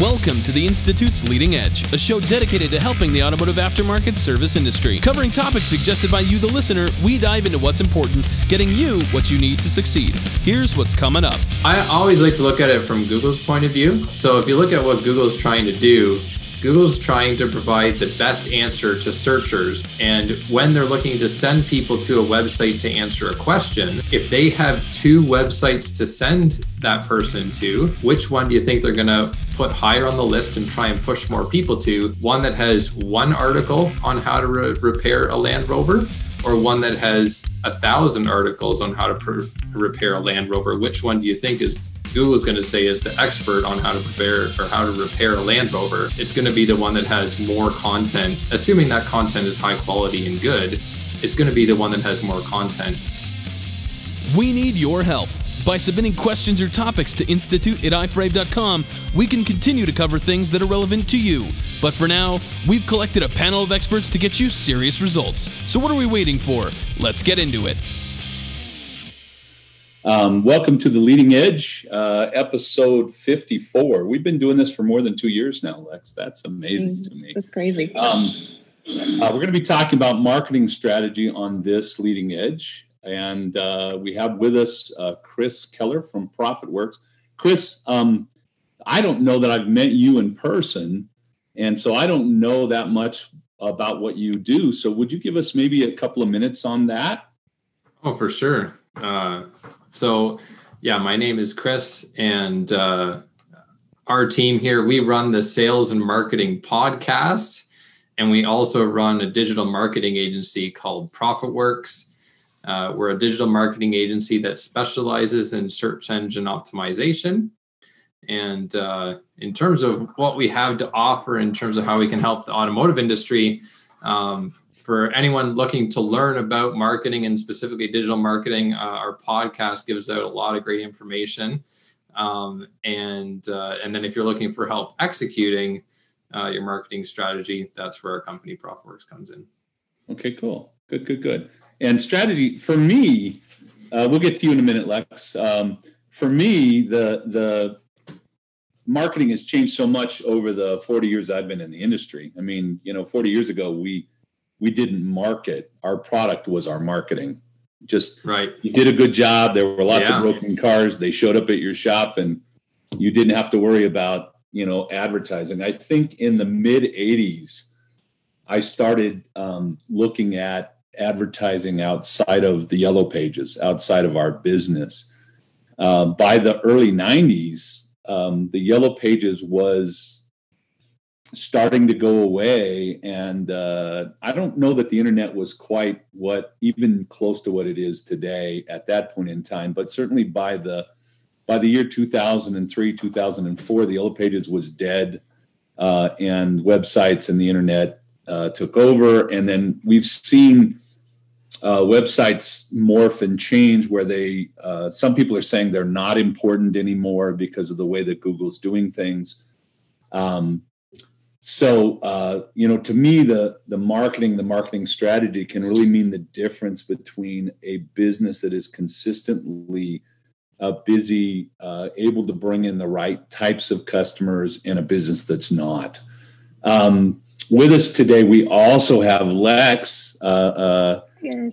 Welcome to the Institute's Leading Edge, a show dedicated to helping the automotive aftermarket service industry. Covering topics suggested by you, the listener, we dive into what's important, getting you what you need to succeed. Here's what's coming up. I always like to look at it from Google's point of view. So if you look at what Google's trying to do, Google's trying to provide the best answer to searchers. And when they're looking to send people to a website to answer a question, if they have two websites to send that person to, which one do you think they're going to put higher on the list and try and push more people to? One that has one article on how to re- repair a Land Rover? Or one that has a thousand articles on how to pr- repair a Land Rover? Which one do you think is Google is going to say is the expert on how to prepare or how to repair a Land Rover, it's going to be the one that has more content. Assuming that content is high quality and good, it's going to be the one that has more content. We need your help. By submitting questions or topics to institute at iforabe.com, we can continue to cover things that are relevant to you. But for now, we've collected a panel of experts to get you serious results. So what are we waiting for? Let's get into it. Um, welcome to the Leading Edge, uh, episode 54. We've been doing this for more than two years now, Lex. That's amazing mm, to me. That's crazy. Um, uh, we're going to be talking about marketing strategy on this Leading Edge. And uh, we have with us uh, Chris Keller from ProfitWorks. Chris, um, I don't know that I've met you in person, and so I don't know that much about what you do. So, would you give us maybe a couple of minutes on that? Oh, for sure. Uh, so, yeah, my name is Chris, and uh, our team here, we run the sales and marketing podcast, and we also run a digital marketing agency called ProfitWorks. Uh, we're a digital marketing agency that specializes in search engine optimization. And uh, in terms of what we have to offer, in terms of how we can help the automotive industry, um, for anyone looking to learn about marketing and specifically digital marketing, uh, our podcast gives out a lot of great information. Um, and uh, and then if you're looking for help executing uh, your marketing strategy, that's where our company ProfitWorks comes in. Okay, cool, good, good, good. And strategy for me, uh, we'll get to you in a minute, Lex. Um, for me, the the marketing has changed so much over the 40 years I've been in the industry. I mean, you know, 40 years ago, we we didn't market. Our product was our marketing. Just right. You did a good job. There were lots yeah. of broken cars. They showed up at your shop, and you didn't have to worry about you know advertising. I think in the mid '80s, I started um, looking at advertising outside of the yellow pages, outside of our business. Uh, by the early '90s, um, the yellow pages was starting to go away. And uh, i don't know that the internet was quite what even close to what it is today at that point in time but certainly by the by the year 2003 2004 the yellow pages was dead uh, and websites and the internet uh, took over. And then we've seen uh, websites morph and change where they uh, some people are saying they're not important anymore because of the way that google's doing things. Um, so uh, you know to me the the marketing the marketing strategy can really mean the difference between a business that is consistently uh, busy uh, able to bring in the right types of customers and a business that's not um, with us today we also have lex uh, uh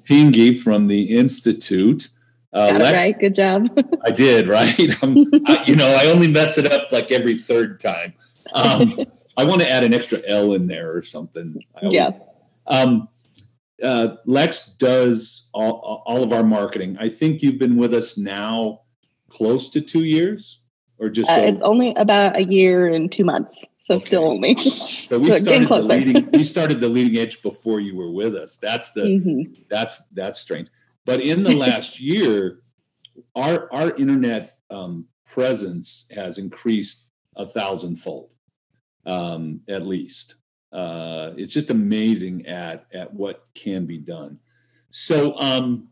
Tingey from the institute uh, Lex, right. Good job. I did right. I, you know, I only mess it up like every third time. Um, I want to add an extra L in there or something. Always, yeah. Um, uh, Lex does all, all of our marketing. I think you've been with us now close to two years, or just uh, it's only about a year and two months. So okay. still only. So we started the leading. we started the leading edge before you were with us. That's the mm-hmm. that's that's strange. But in the last year, our our internet um, presence has increased a thousandfold um, at least. Uh, it's just amazing at at what can be done. So um,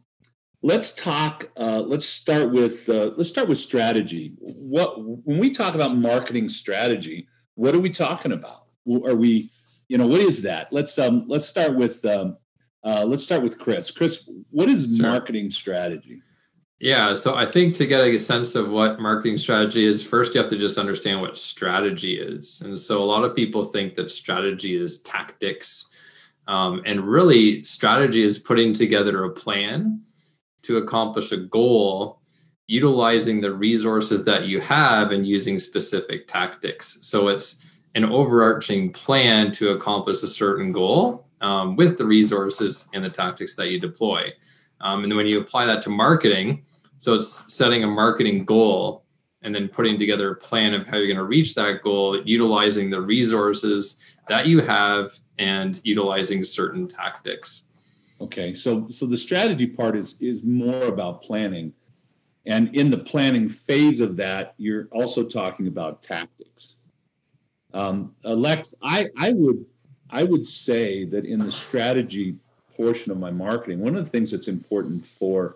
let's talk. Uh, let's start with uh, let's start with strategy. What when we talk about marketing strategy, what are we talking about? Are we, you know, what is that? Let's um, let's start with um, uh, let's start with Chris. Chris, what is sure. marketing strategy? Yeah, so I think to get a sense of what marketing strategy is, first you have to just understand what strategy is. And so a lot of people think that strategy is tactics. Um, and really, strategy is putting together a plan to accomplish a goal, utilizing the resources that you have and using specific tactics. So it's an overarching plan to accomplish a certain goal um, with the resources and the tactics that you deploy. Um, and then when you apply that to marketing, so it's setting a marketing goal and then putting together a plan of how you're going to reach that goal, utilizing the resources that you have and utilizing certain tactics. Okay, so so the strategy part is is more about planning, and in the planning phase of that, you're also talking about tactics. Um, Alex, I I would I would say that in the strategy portion of my marketing, one of the things that's important for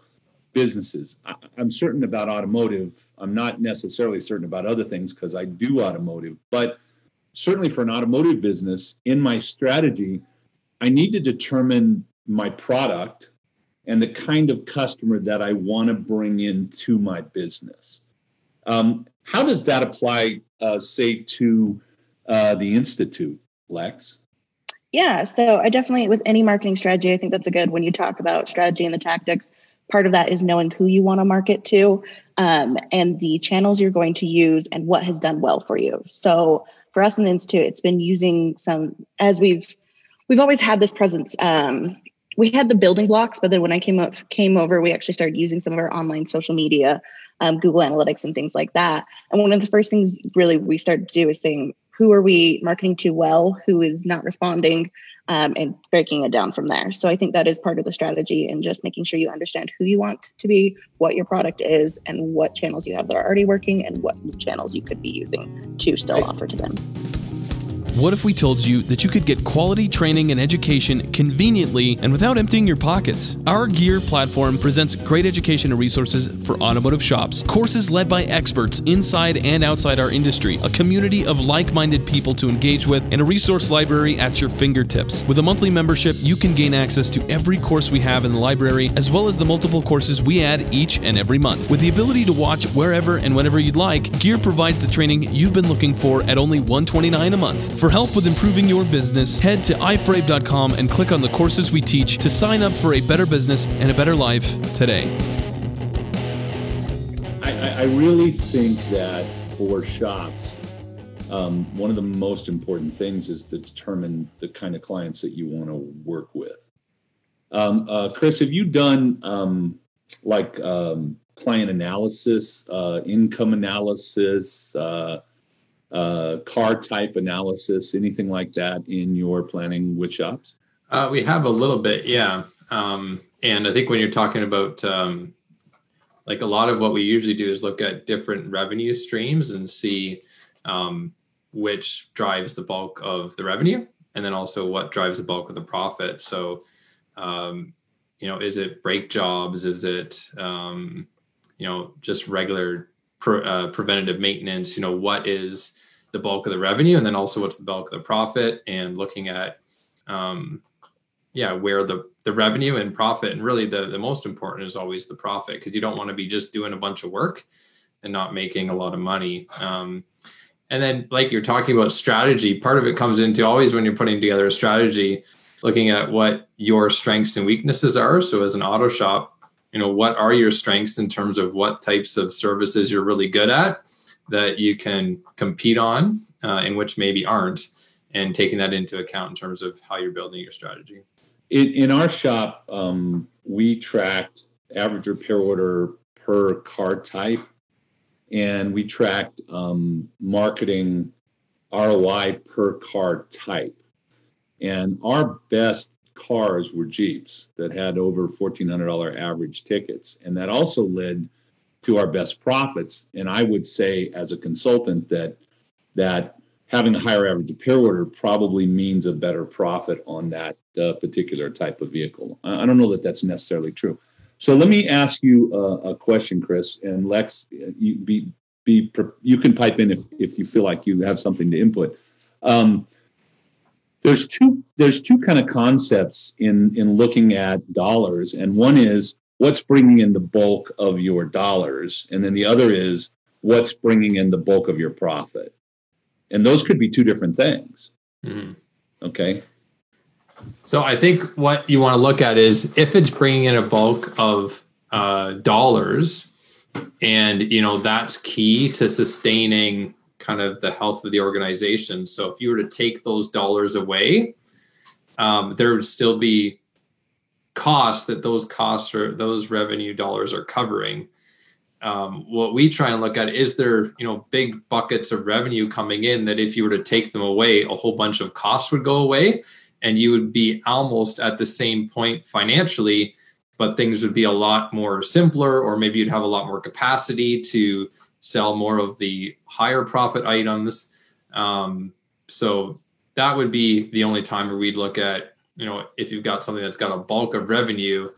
businesses. I, am certain about automotive. I'm not necessarily certain about other things because I do automotive, but certainly for an automotive business, in my strategy, I need to determine my product and the kind of customer that I want to bring into my business. Um, how does that apply, uh, say, to uh, the Institute, Lex? Yeah, so I definitely, with any marketing strategy, I think that's a good when you talk about strategy and the tactics part of that is knowing who you want to market to um, and the channels you're going to use and what has done well for you. So for us in the institute it's been using some as we've we've always had this presence um, we had the building blocks but then when i came up came over we actually started using some of our online social media um, google analytics and things like that. And one of the first things really we started to do is saying who are we marketing to well? Who is not responding um, and breaking it down from there. So I think that is part of the strategy and just making sure you understand who you want to be, what your product is, and what channels you have that are already working and what channels you could be using to still offer to them. What if we told you that you could get quality training and education conveniently and without emptying your pockets? Our Gear platform presents great education and resources for automotive shops, courses led by experts inside and outside our industry, a community of like minded people to engage with, and a resource library at your fingertips. With a monthly membership, you can gain access to every course we have in the library, as well as the multiple courses we add each and every month. With the ability to watch wherever and whenever you'd like, Gear provides the training you've been looking for at only 129 a month. For help with improving your business, head to iforabe.com and click on the courses we teach to sign up for a better business and a better life today. I, I really think that for shops, um, one of the most important things is to determine the kind of clients that you want to work with. Um, uh, Chris, have you done um, like um, client analysis, uh, income analysis, uh, uh, car type analysis, anything like that in your planning with shops? Uh, we have a little bit, yeah. Um, and I think when you're talking about um, like a lot of what we usually do is look at different revenue streams and see um, which drives the bulk of the revenue and then also what drives the bulk of the profit. So, um, you know, is it brake jobs? Is it, um, you know, just regular pre- uh, preventative maintenance? You know, what is the bulk of the revenue and then also what's the bulk of the profit and looking at um, yeah where the the revenue and profit and really the the most important is always the profit because you don't want to be just doing a bunch of work and not making a lot of money um, and then like you're talking about strategy part of it comes into always when you're putting together a strategy looking at what your strengths and weaknesses are so as an auto shop you know what are your strengths in terms of what types of services you're really good at that you can compete on uh, and which maybe aren't and taking that into account in terms of how you're building your strategy? In, in our shop um, we tracked average repair order per car type and we tracked um, marketing roi per car type. And our best cars were jeeps that had over $1400 average tickets and that also led to our best profits. And I would say, as a consultant, that that having a higher average repair order probably means a better profit on that uh, particular type of vehicle. I don't know that that's necessarily true. So let me ask you a, a question, Chris, and Lex. You be be you can pipe in if if you feel like you have something to input. Um, there's two there's two kind of concepts in in looking at dollars, and one is what's bringing in the bulk of your dollars, and then the other is what's bringing in the bulk of your profit. And those could be two different things. Mm-hmm. Okay. So I think what you want to look at is if it's bringing in a bulk of uh, dollars, and you know that's key to sustaining kind of the health of the organization. So if you were to take those dollars away, um, there would still be costs that those costs or those revenue dollars are covering. Um, what we try and look at is there you know big buckets of revenue coming in that if you were to take them away, a whole bunch of costs would go away, and you would be almost at the same point financially but things would be a lot more simpler or maybe you'd have a lot more capacity to sell more of the higher profit items. Um, so that would be the only time where we'd look at you know if you've got something that's got a bulk of revenue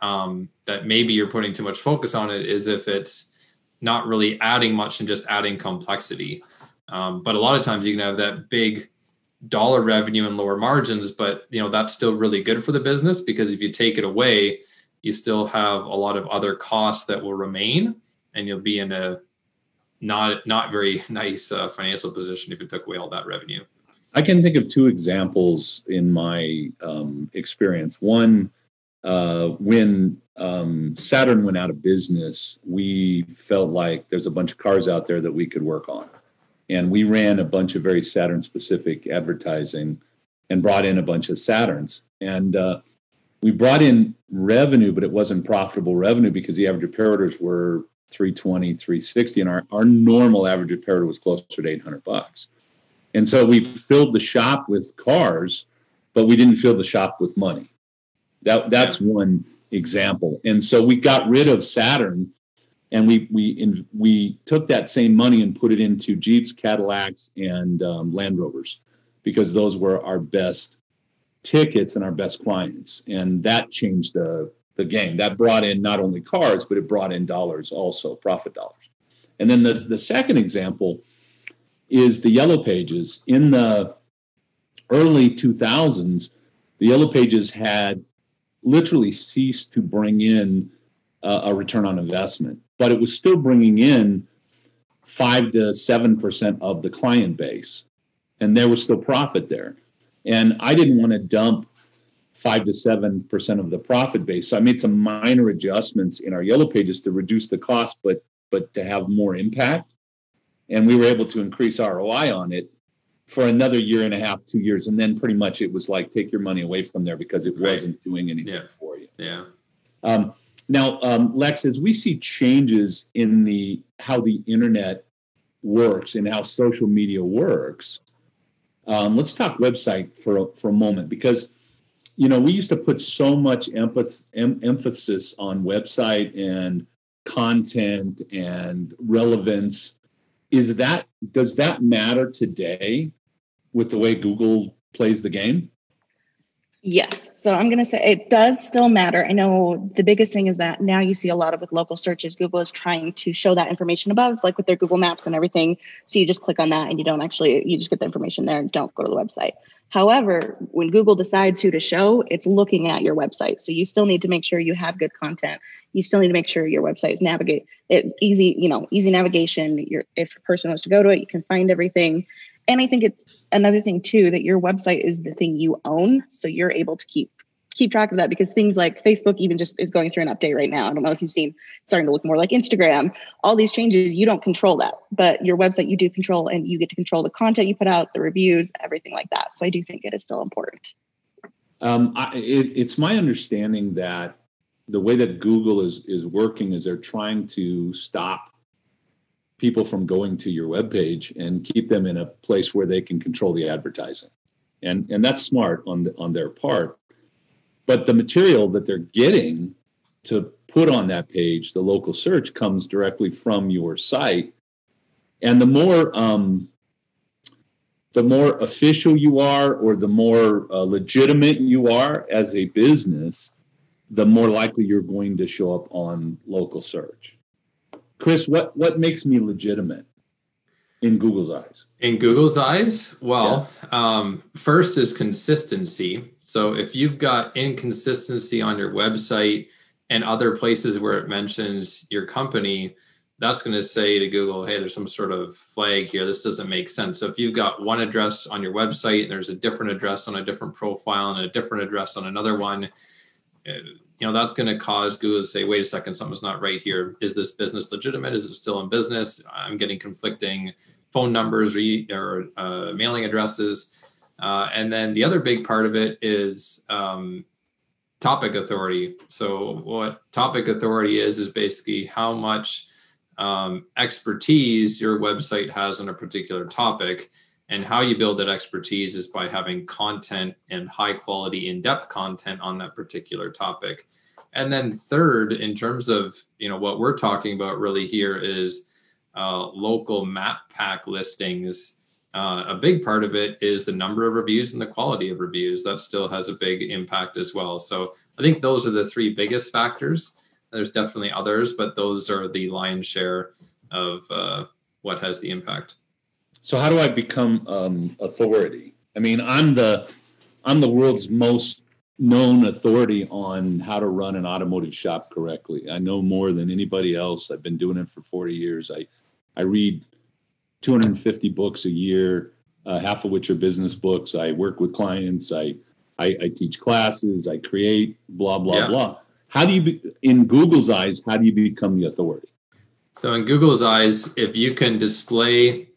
um, that maybe you're putting too much focus on it is if it's not really adding much and just adding complexity. Um, but a lot of times you can have that big dollar revenue and lower margins but you know that's still really good for the business because if you take it away you still have a lot of other costs that will remain and you'll be in a not not very nice uh, financial position if it took away all that revenue. I can think of two examples in my um, experience. One uh, when um, saturn went out of business we felt like there's a bunch of cars out there that we could work on. And we ran a bunch of very saturn specific advertising and brought in a bunch of saturns. And uh, we brought in revenue, but it wasn't profitable revenue because the average orders were 320, 360, and our, our normal average repair was closer to 800 bucks. And so we filled the shop with cars, but we didn't fill the shop with money. That that's one example. And so we got rid of Saturn, and we we in, we took that same money and put it into Jeeps, Cadillacs, and um, Land Rovers because those were our best tickets and our best clients. And that changed the, the game. That brought in not only cars, but it brought in dollars also, profit dollars. And then the, the second example is the Yellow Pages. In the early 2000s, the Yellow Pages had literally ceased to bring in uh, a return on investment, but it was still bringing in five to seven percent of the client base, and there was still profit there. And I didn't want to dump five to seven percent of the profit base. So I made some minor adjustments in our yellow pages to reduce the cost, but but to have more impact. And we were able to increase ROI on it for another year and a half, two years, and then pretty much it was like take your money away from there because it right. wasn't doing anything yeah. for you. Yeah. Um, now, um, Lex, as we see changes in the how the internet works and how social media works, um, let's talk website for a, for a moment because you know we used to put so much empath- em- emphasis on website and content and relevance. Is that does that matter today with the way Google plays the game? Yes. So I'm going to say it does still matter. I know the biggest thing is that now you see a lot of with local searches, Google is trying to show that information above, like with their Google Maps and everything. So you just click on that and you don't actually, you just get the information there and don't go to the website. However, when Google decides who to show, it's looking at your website. So you still need to make sure you have good content. You still need to make sure your website is navigate. It's easy, you know, easy navigation. Your if a person wants to go to it, you can find everything and i think it's another thing too that your website is the thing you own so you're able to keep keep track of that because things like facebook even just is going through an update right now. I don't know if you've seen starting to look more like instagram. All these changes you don't control that but your website you do control and you get to control the content you put out the reviews everything like that. So i do think it is still important. Um, I, it, it's my understanding that the way that google is is working is they're trying to stop people from going to your webpage and keep them in a place where they can control the advertising. And, and that's smart on, the, on their part. But the material that they're getting to put on that page, the local search, comes directly from your site. And the more um, the more official you are, or the more uh, legitimate you are as a business, the more likely you're going to show up on local search. Chris, what what makes me legitimate in Google's eyes? In Google's eyes, well, yeah. um, first is consistency. So if you've got inconsistency on your website and other places where it mentions your company, that's going to say to Google, hey, there's some sort of flag here. This doesn't make sense. So if you've got one address on your website and there's a different address on a different profile and a different address on another one, you know that's going to cause Google to say, wait a second, something's not right here. Is this business legitimate? Is it still in business? I'm getting conflicting phone numbers or, or uh, mailing addresses. Uh, and then the other big part of it is um, topic authority. So what topic authority is is basically how much um, expertise your website has on a particular topic. And how you build that expertise is by having content and high quality, in depth content on that particular topic. And then third, in terms of you know what we're talking about really here is uh, local map pack listings. Uh, a big part of it is the number of reviews and the quality of reviews. That still has a big impact as well. So I think those are the three biggest factors. There's definitely others, but those are the lion's share of uh, what has the impact. So how do I become um, authority? I mean, I'm the I'm the world's most known authority on how to run an automotive shop correctly. I know more than anybody else. I've been doing it for 40 years. I I read 250 books a year, uh, half of which are business books. I work with clients. I I, I teach classes. I create blah blah yeah. blah. How do you, be, in Google's eyes, how do you become the authority? So, in Google's eyes, if you can display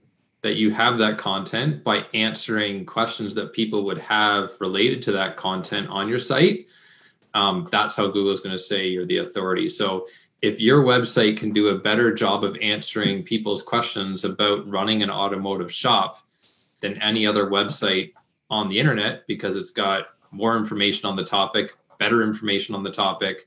that you have that content by answering questions that people would have related to that content on your site, um, that's how Google's going to say you're the authority. So, if your website can do a better job of answering people's questions about running an automotive shop than any other website on the internet because it's got more information on the topic, better information on the topic,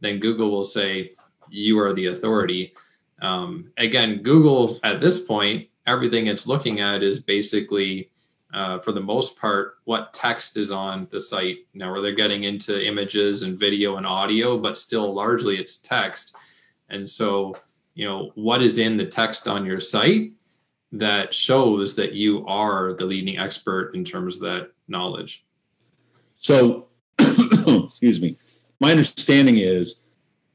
then Google will say you are the authority. Um, again, Google at this point, everything it's looking at is basically, uh, for the most part, what text is on the site. Now, where they're getting into images and video and audio, but still largely it's text. And so, you know, what is in the text on your site that shows that you are the leading expert in terms of that knowledge? So, excuse me. My understanding is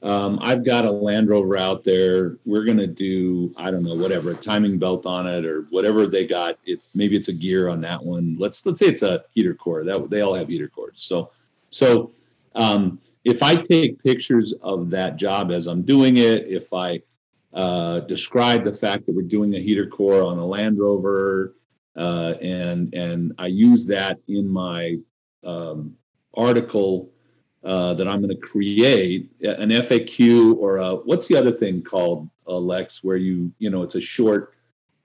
um, I've got a Land Rover out there. We're to do, I don't know, whatever, a timing belt on it or whatever they got. It's maybe it's a gear on that one. Let's let's say it's a heater core. That they all have heater cores. So so um, if I take pictures of that job as I'm doing it, if I uh, describe the fact that we're doing a heater core on a Land Rover, uh, and and I use that in my um, article uh, that I'm going to create an FAQ or a, what's the other thing called, uh, Lex, where you you know it's a short,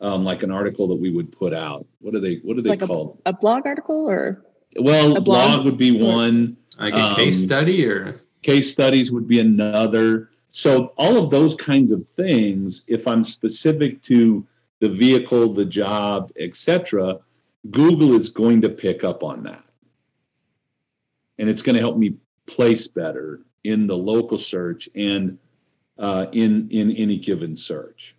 um, like an article that we would put out. What are they? What are it's they like called? A, a, blog article or? Well, a blog? blog would be one. Like a um, case study or case studies would be another. So all of those kinds of things, if I'm specific to the vehicle, the job, etc., Google is going to pick up on that and it's going to help me place better in the local search and uh, in in any given search.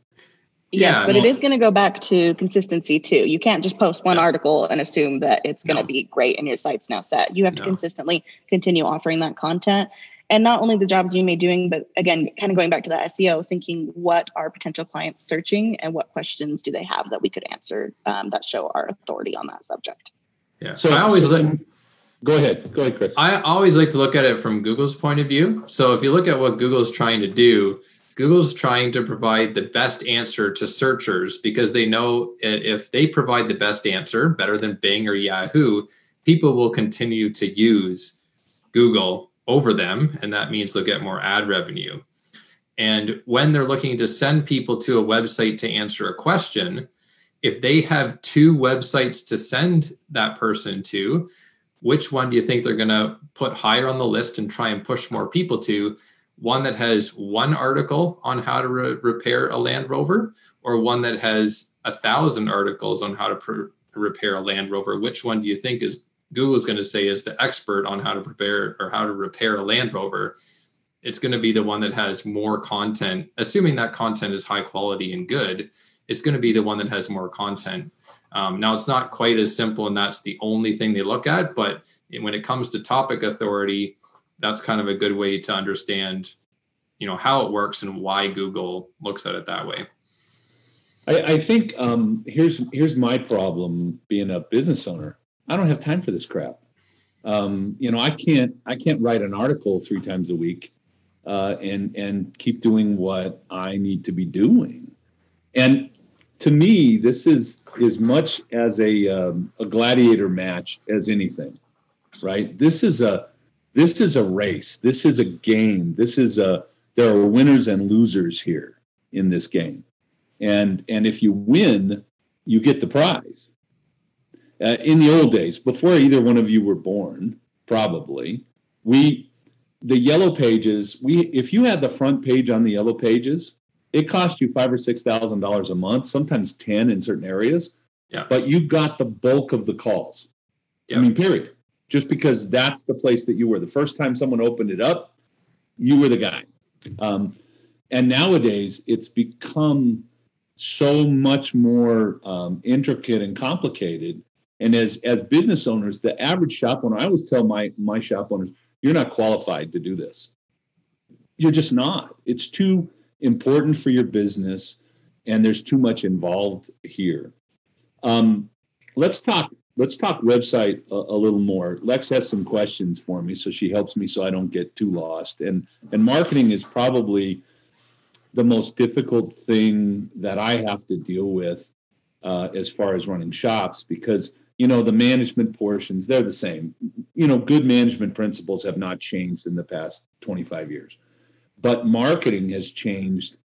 Yes, yeah, but well, it is going to go back to consistency too. You can't just post one article and assume that it's going to no. be great and your site's now set. You have to no. consistently continue offering that content. And not only the jobs you may be doing, but again, kind of going back to that SEO, thinking what are potential clients searching and what questions do they have that we could answer um, that show our authority on that subject. Yeah. So I always so, Go ahead. Go ahead, Chris. I always like to look at it from Google's point of view. So if you look at what Google's trying to do, Google's trying to provide the best answer to searchers because they know if they provide the best answer, better than Bing or Yahoo, people will continue to use Google over them. And that means they'll get more ad revenue. And when they're looking to send people to a website to answer a question, if they have two websites to send that person to, which one do you think they're going to put higher on the list and try and push more people to? One that has one article on how to re- repair a Land Rover, or one that has a thousand articles on how to pr- repair a Land Rover? Which one do you think is Google's going to say is the expert on how to prepare or how to repair a Land Rover? It's going to be the one that has more content, assuming that content is high quality and good. It's going to be the one that has more content um, now, it's not quite as simple, and that's the only thing they look at. But when it comes to topic authority, that's kind of a good way to understand, you know, how it works and why Google looks at it that way. I, I think um, here's here's my problem being a business owner. I don't have time for this crap. Um, you know, I can't I can't write an article three times a week uh, and and keep doing what I need to be doing. And to me, this is as much as a um, a gladiator match as anything, right? This is a this is a race. This is a game. This is a there are winners and losers here in this game, and and if you win, you get the prize. Uh, in the old days, before either one of you were born, probably we the yellow pages. We if you had the front page on the yellow pages, it cost you five or six thousand dollars a month, sometimes ten in certain areas. Yeah. But you got the bulk of the calls. Yeah. I mean, period. Just because that's the place that you were. The first time someone opened it up, you were the guy. Um, and nowadays, it's become so much more um, intricate and complicated. And as as business owners, the average shop owner, I always tell my my shop owners, you're not qualified to do this. You're just not. It's too important for your business, and there's too much involved here. Um, let's talk. Let's talk website a, a, little more. Lex has some questions for me, so she helps me so I don't get too lost. And and marketing is probably the most difficult thing that I have to deal with uh, as far as running shops because you know the management portions they're the same. You know, good management principles have not changed in the past 25 years but marketing has changed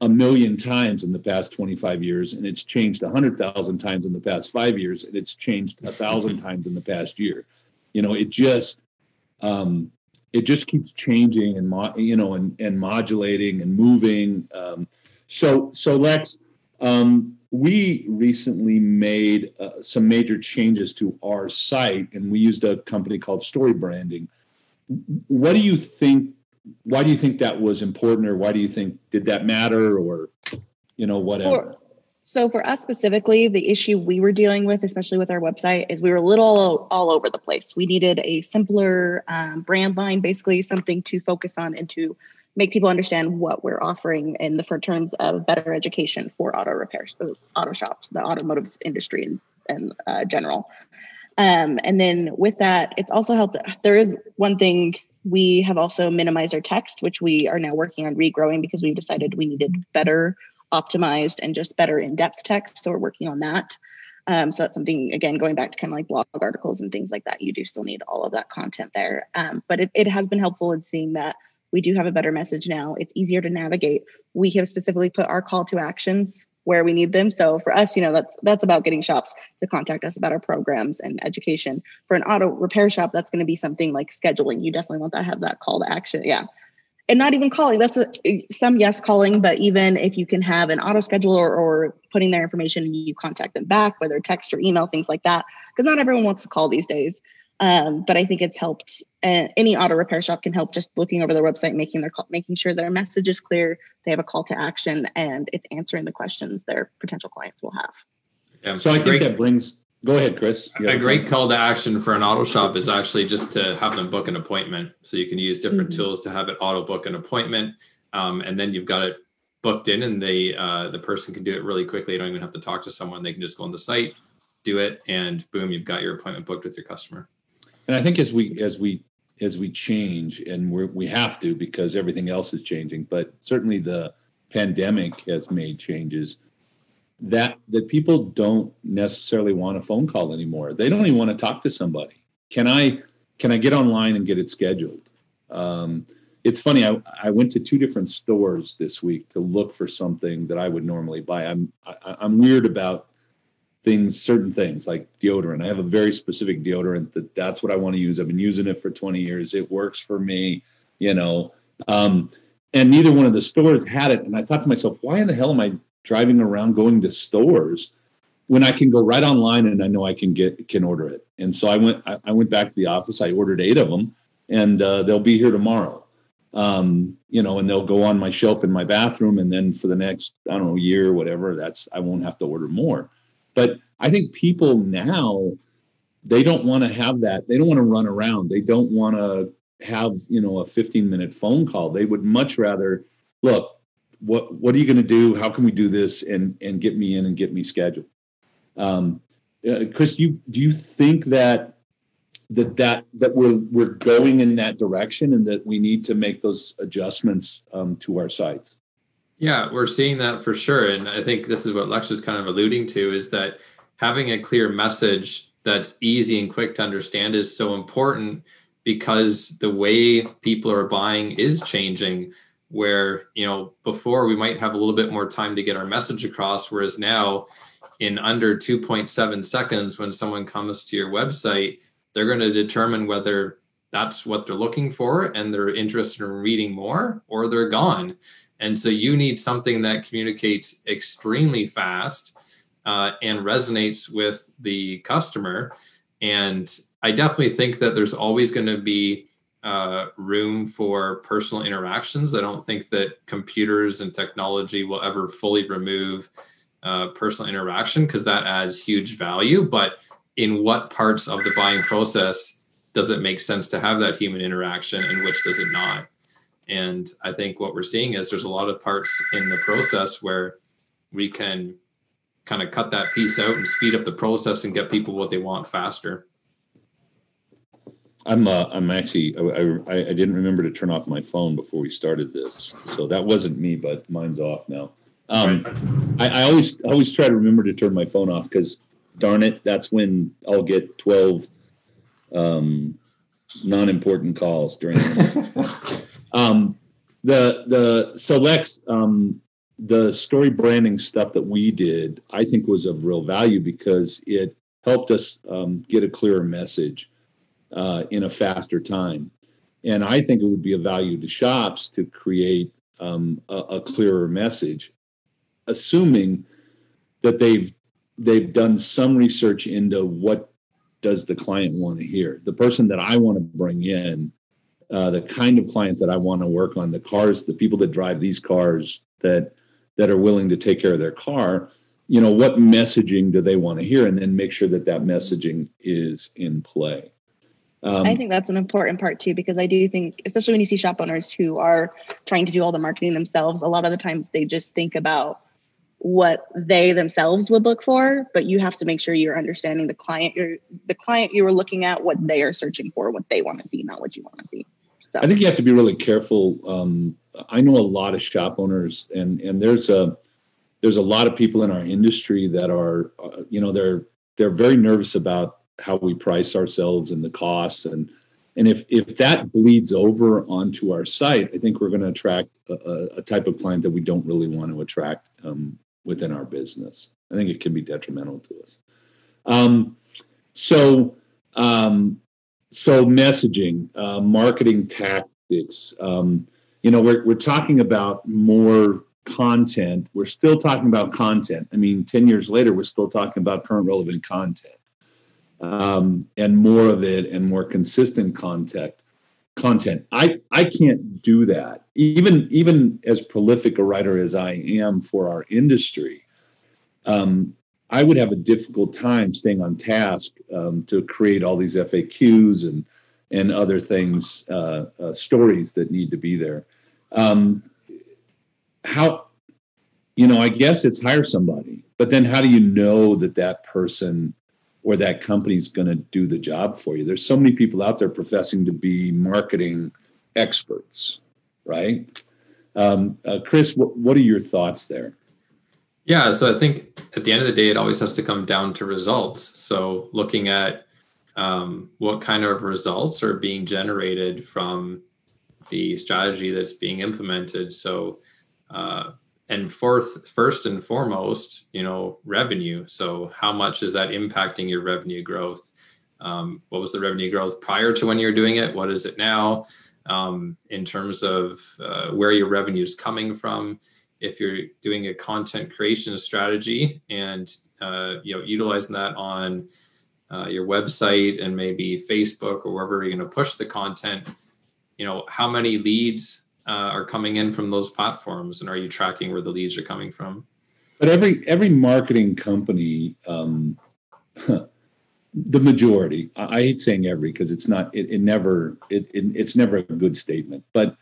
a million times in the past 25 years and it's changed 100,000 times in the past 5 years and it's changed a thousand times in the past year. You know it just um, it just keeps changing and mo- you know and, and modulating and moving um, so so lex um, we recently made uh, some major changes to our site and we used a company called story branding. What do you think why do you think that was important or why do you think did that matter or you know whatever? So for us specifically the issue we were dealing with especially with our website is we were a little all over the place. We needed a simpler um, brand line basically something to focus on and to make people understand what we're offering in the for terms of better education for auto repairs uh, auto shops the automotive industry in, in uh, general. Um, and then with that it's also helped there is one thing we have also minimized our text, which we are now working on regrowing because we've decided we needed better optimized and just better in-depth text. So we're working on that. Um, so that's something again going back to kind of like blog articles and things like that. You do still need all of that content there, um, but it, it has been helpful in seeing that we do have a better message now. It's easier to navigate. We have specifically put our call to actions where we need them. So for us, you know, that's that's about getting shops to contact us about our programs and education. For an auto repair shop, that's going to be something like scheduling. You definitely want to have that call to action. Yeah. And not even calling. That's a, some yes calling, but even if you can have an auto scheduler or, or putting their information and you contact them back, whether text or email, things like that, because not everyone wants to call these days. Um, but I think it's helped. Uh, any auto repair shop can help just looking over their website, making their call, making sure their message is clear, they have a call to action, and it's answering the questions their potential clients will have. Yeah, so I think that brings. Go ahead, Chris. A great call to action for an auto shop is actually just to have them book an appointment. So you can use different mm-hmm. tools to have it auto book an appointment, um, and then you've got it booked in, and they uh, the person can do it really quickly. You don't even have to talk to someone; they can just go on the site, do it, and boom, you've got your appointment booked with your customer and I think as we as we as we change, and we we have to because everything else is changing, but certainly the pandemic has made changes that that people don't necessarily want a phone call anymore. They don't even want to talk to somebody. Can I can I get online and get it scheduled? Um, it's funny. I, I went to two different stores this week to look for something that I would normally buy. I'm I, am i am weird about things, certain things like deodorant. I have a very specific deodorant that that's what I want to use. I've been using it for 20 years. It works for me, you know. Um, and neither one of the stores had it. And I thought to myself, why in the hell am I driving around going to stores when I can go right online and I know I can get can order it? And so I went I, I went back to the office. I ordered eight of them, and uh, they'll be here tomorrow. Um, you know, and they'll go on my shelf in my bathroom, and then for the next I don't know year, or whatever, that's I won't have to order more. But I think people now they don't want to have that. They don't want to run around. They don't want to have you know a 15 minute phone call. They would much rather look. What what are you going to do? How can we do this and and get me in and get me scheduled? Um, uh, Chris, do you do you think that that that that we're we're going in that direction and that we need to make those adjustments um, to our sites? Yeah, we're seeing that for sure, and I think this is what Lex is kind of alluding to: is that having a clear message that's easy and quick to understand is so important because the way people are buying is changing where you know before we might have a little bit more time to get our message across whereas now in under 2.7 seconds when someone comes to your website they're going to determine whether that's what they're looking for and they're interested in reading more or they're gone and so you need something that communicates extremely fast uh, and resonates with the customer and i definitely think that there's always going to be uh, room for personal interactions i don't think that computers and technology will ever fully remove uh, personal interaction because that adds huge value. But in what parts of the buying process does it make sense to have that human interaction and which does it not? And I think what we're seeing is there's a lot of parts in the process where we can kind of cut that piece out and speed up the process and get people what they want faster. I'm uh, I'm actually I, I, I didn't remember to turn off my phone before we started this, so that wasn't me, but mine's off now. Um, right. I, I, always always try to remember to turn my phone off because darn it, that's when I'll get twelve um, non-important calls during. Um, the the so Lex, um, the story branding stuff that we did, I think was of real value because it helped us um, get a clearer message uh, in a faster time. And I think it would be a value to shops to create um, a, a, clearer message assuming that they've they've done some research into what does the client want to hear the person that i want to bring in uh, the kind of client that i want to work on the cars the people that drive these cars that that are willing to take care of their car you know what messaging do they want to hear? And then make sure that that messaging is in play. Um, I think that's an important part too, because I do think, especially when you see shop owners who are trying to do all the marketing themselves, a lot of the times they just think about what they themselves would look for but you have to make sure you're understanding the client you're the client you were looking at what they are searching for what they want to see not what you want to see so i think you have to be really careful um, i know a lot of shop owners and and there's a there's a lot of people in our industry that are uh, you know they're they're very nervous about how we price ourselves and the costs and and if if that bleeds over onto our site i think we're going to attract a, a, type of client that we don't really want to attract um, within our business. I think it can be detrimental to us. Um, so, um, so messaging, uh, marketing tactics. Um, you know, we're we're talking about more content. We're still talking about content. I mean, ten years later, we're still talking about current relevant content, um, and more of it, and more consistent content content. I I can't do that. Even even as prolific a writer as I am for our industry, um, I would have a difficult time staying on task um, to create all these FAQs and and other things, uh, uh, stories that need to be there. Um, how, you know, I guess it's hire somebody, but then how do you know that that person or that company's going to do the job for you. There's so many people out there professing to be marketing experts, right? Um, uh, Chris, what, what are your thoughts there? Yeah, so I think at the end of the day, it always has to come down to results. So looking at um, what kind of results are being generated from the strategy that's being implemented. So uh, and fourth first and foremost you know revenue. So how much is that impacting your revenue growth? Um, what was the revenue growth prior to when you're doing it? What is it now? Um, in terms of uh, where your revenue is coming from if you're doing a content creation strategy and uh, you know utilizing that on uh, your website and maybe facebook or wherever you're going to push the content you know how many leads uh, are coming in from those platforms, and are you tracking where the leads are coming from? But every every marketing company, um, the majority. I, I hate saying every because it's not. It, it never. It, it, it's never a good statement. But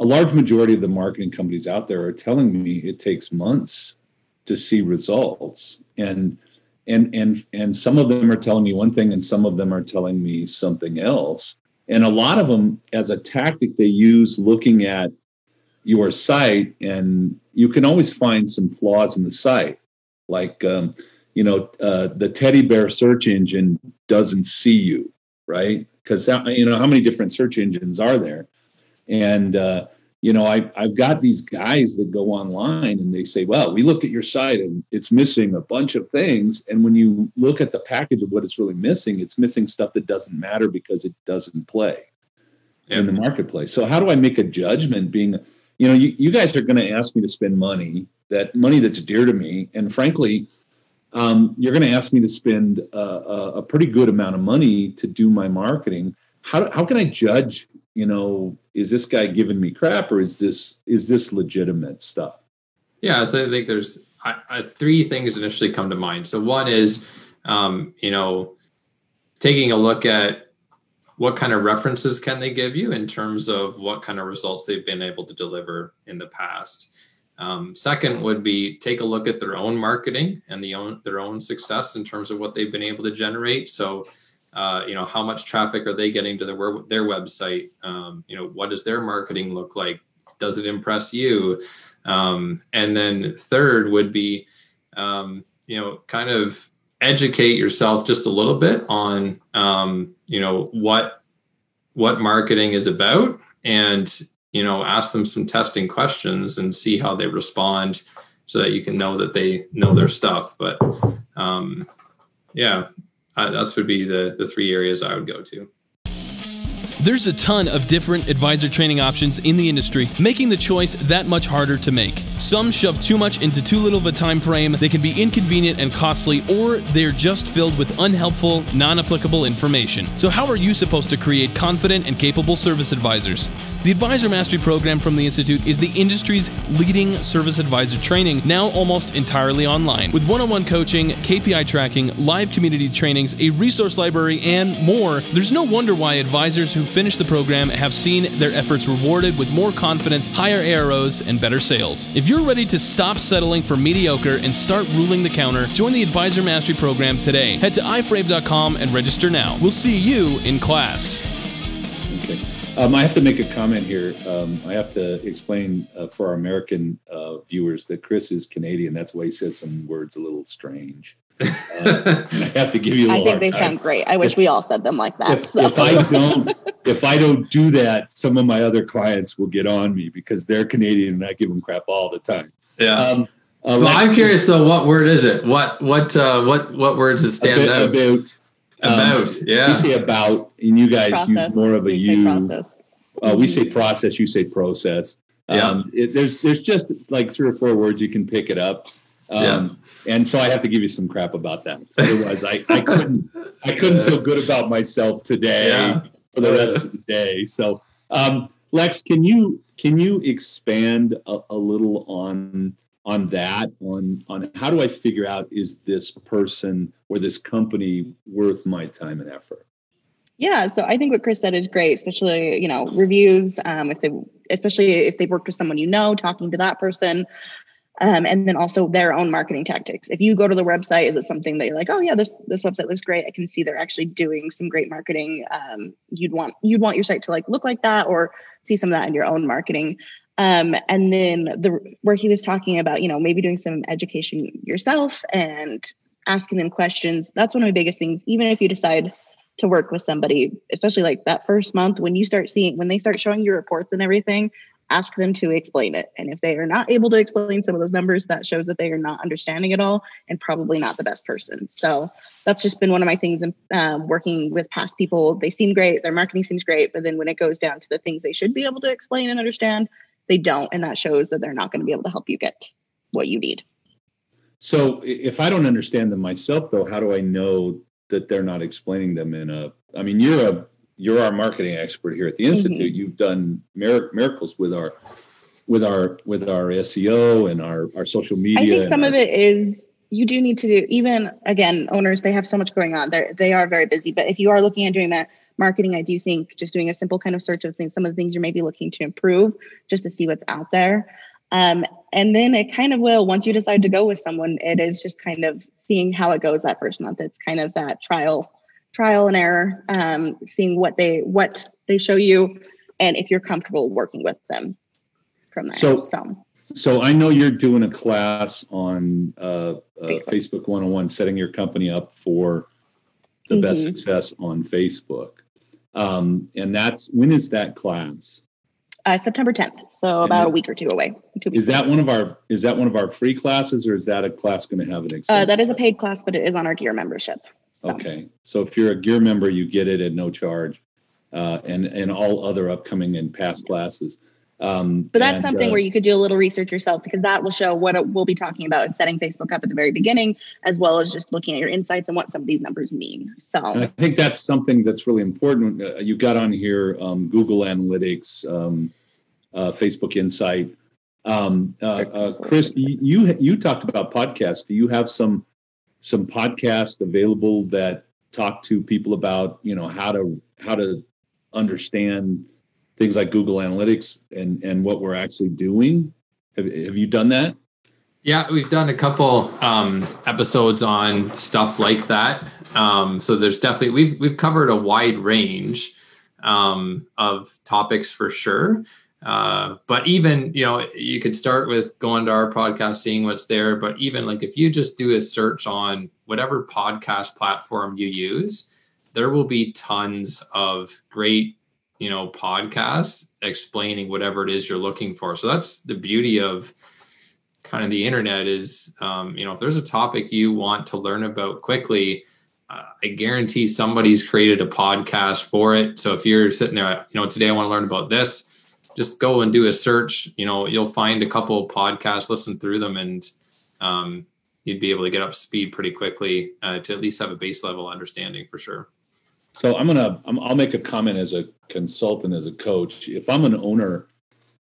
a large majority of the marketing companies out there are telling me it takes months to see results, and and and and some of them are telling me one thing, and some of them are telling me something else. And a lot of them, as a tactic, they use looking at your site, and you can always find some flaws in the site, like. Um, you know, uh, the teddy bear search engine doesn't see you, right? Because you know how many different search engines are there, and uh, you know I, I've got these guys that go online and they say, well, we looked at your site and it's missing a bunch of things, and when you look at the package of what it's really missing, it's missing stuff that doesn't matter because it doesn't play yeah. in the marketplace. So how do I make a judgment? Being, you know, you, you guys are going to ask me to spend money that money that's dear to me, and frankly um, you're going to ask me to spend a, a, pretty good amount of money to do my marketing. How, how can I judge? You know, is this guy giving me crap or is this is this legitimate stuff? Yeah, so I think there's I, I, three things initially come to mind. So one is, um, you know, taking a look at what kind of references can they give you in terms of what kind of results they've been able to deliver in the past. Um, second would be take a look at their own marketing and the own their own success in terms of what they've been able to generate. So, uh, you know, how much traffic are they getting to their their website? Um, you know, what does their marketing look like? Does it impress you? Um, and then third would be, um, you know, kind of educate yourself just a little bit on, um, you know, what what marketing is about and you know ask them some testing questions and see how they respond so that you can know that they know their stuff but um, yeah I, that's would be the the three areas i would go to there's a ton of different advisor training options in the industry, making the choice that much harder to make. Some shove too much into too little of a time frame, they can be inconvenient and costly, or they're just filled with unhelpful, non applicable information. So, how are you supposed to create confident and capable service advisors? The Advisor Mastery program from the Institute is the industry's leading service advisor training, now almost entirely online. With one on one coaching, KPI tracking, live community trainings, a resource library, and more, there's no wonder why advisors who finish the program have seen their efforts rewarded with more confidence, higher AROs, and better sales. If you're ready to stop settling for mediocre and start ruling the counter, join the Advisor Mastery program today. Head to iforabe.com and register now. We'll see you in class. Um, I have to make a comment here. Um, I have to explain uh, for our American uh, viewers that Chris is Canadian. That's why he says some words a little strange. Uh, I have to give you. I think they time. sound great. I wish if, we all said them like that. If, so. if, I don't, if I don't do that, some of my other clients will get on me because they're Canadian and I give them crap all the time. Yeah. Um, uh, well, I'm curious though. What word is it? What what uh, what what words does stand out? About about, um, yeah. We say about, and you guys process. use more of a we you. Process. Uh, we say process, you say process. Yeah. Um, it, there's there's just like three or four words you can pick it up. Um, yeah. And so I have to give you some crap about that. Otherwise, I, I couldn't I couldn't feel good about myself today yeah. for the rest of the day. So, um, Lex, can you can you expand a, a little on on that on on how do I figure out is this person or this company worth my time and effort? Yeah, so I think what Chris said is great, especially you know reviews. Um, if they, especially if they've worked with someone you know, talking to that person, um, and then also their own marketing tactics. If you go to the website, is it something that you're like, oh yeah, this this website looks great. I can see they're actually doing some great marketing. Um, you'd want you'd want your site to like look like that, or see some of that in your own marketing. Um, and then the where he was talking about, you know, maybe doing some education yourself and asking them questions. That's one of my biggest things. Even if you decide to work with somebody, especially like that first month when you start seeing when they start showing you reports and everything, ask them to explain it. And if they are not able to explain some of those numbers, that shows that they are not understanding it all and probably not the best person. So that's just been one of my things in um, working with past people. They seem great, their marketing seems great, but then when it goes down to the things they should be able to explain and understand, they don't and that shows that they're not going to be able to help you get what you need so if i don't understand them myself though how do i know that they're not explaining them in a i mean you're a you're our marketing expert here at the institute. Mm-hmm. you've done miracles with our with our with our seo and our our social media i think some our, of it is you do need to do even again owners they have so much going on. They they are very busy. But if you are looking at doing that marketing i do think just doing a simple kind of search of things some of the things you're maybe looking to improve just to see what's out there. Um, and then it kind of will once you decide to go with someone it is just kind of seeing how it goes that first month. It's kind of that trial trial and error um, seeing what they what they show you and if you're comfortable working with them from there so, so so I know you're doing a class on uh, uh, Facebook. Facebook 101, setting your company up for the mm-hmm. best success on Facebook. Um, and that's when is that class? Uh, September 10th, so about a week or two away. Two is that one of our is that one of our free classes, or is that a class going to have an expense? Uh, that is a paid class, but it is on our gear membership. So. Okay, so if you're a gear member, you get it at no charge, uh, and and all other upcoming and past classes. Um, but that's and, something uh, where you could do a little research yourself because that will show what we'll be talking about is setting Facebook up at the very beginning, as well as just looking at your insights and what some of these numbers mean. So I think that's something that's really important. Uh, you got on here um, Google Analytics, um, uh, Facebook Insight. Um, uh, uh, Chris, you you talked about podcasts. Do you have some some podcasts available that talk to people about you know how to how to understand things like Google Analytics and and what we're actually doing. Have, have you done that? Yeah, we've done a couple um, episodes on stuff like that. Um, so there's definitely we've we've covered a wide range um, of topics for sure. Uh, but even you know you could start with going to our podcast, seeing what's there. But even like if you just do a search on whatever podcast platform you use, there will be tons of great you know podcasts explaining whatever it is you're looking for so that's the beauty of kind of the internet is um, you know if there's a topic you want to learn about quickly uh, i guarantee somebody's created a podcast for it so if you're sitting there you know today i want to learn about this just go and do a search you know you'll find a couple podcasts listen through them and um, you'd be able to get up speed pretty quickly uh, to at least have a base level understanding for sure so I'm gonna i will make a comment as a consultant, as a coach. If I'm an owner,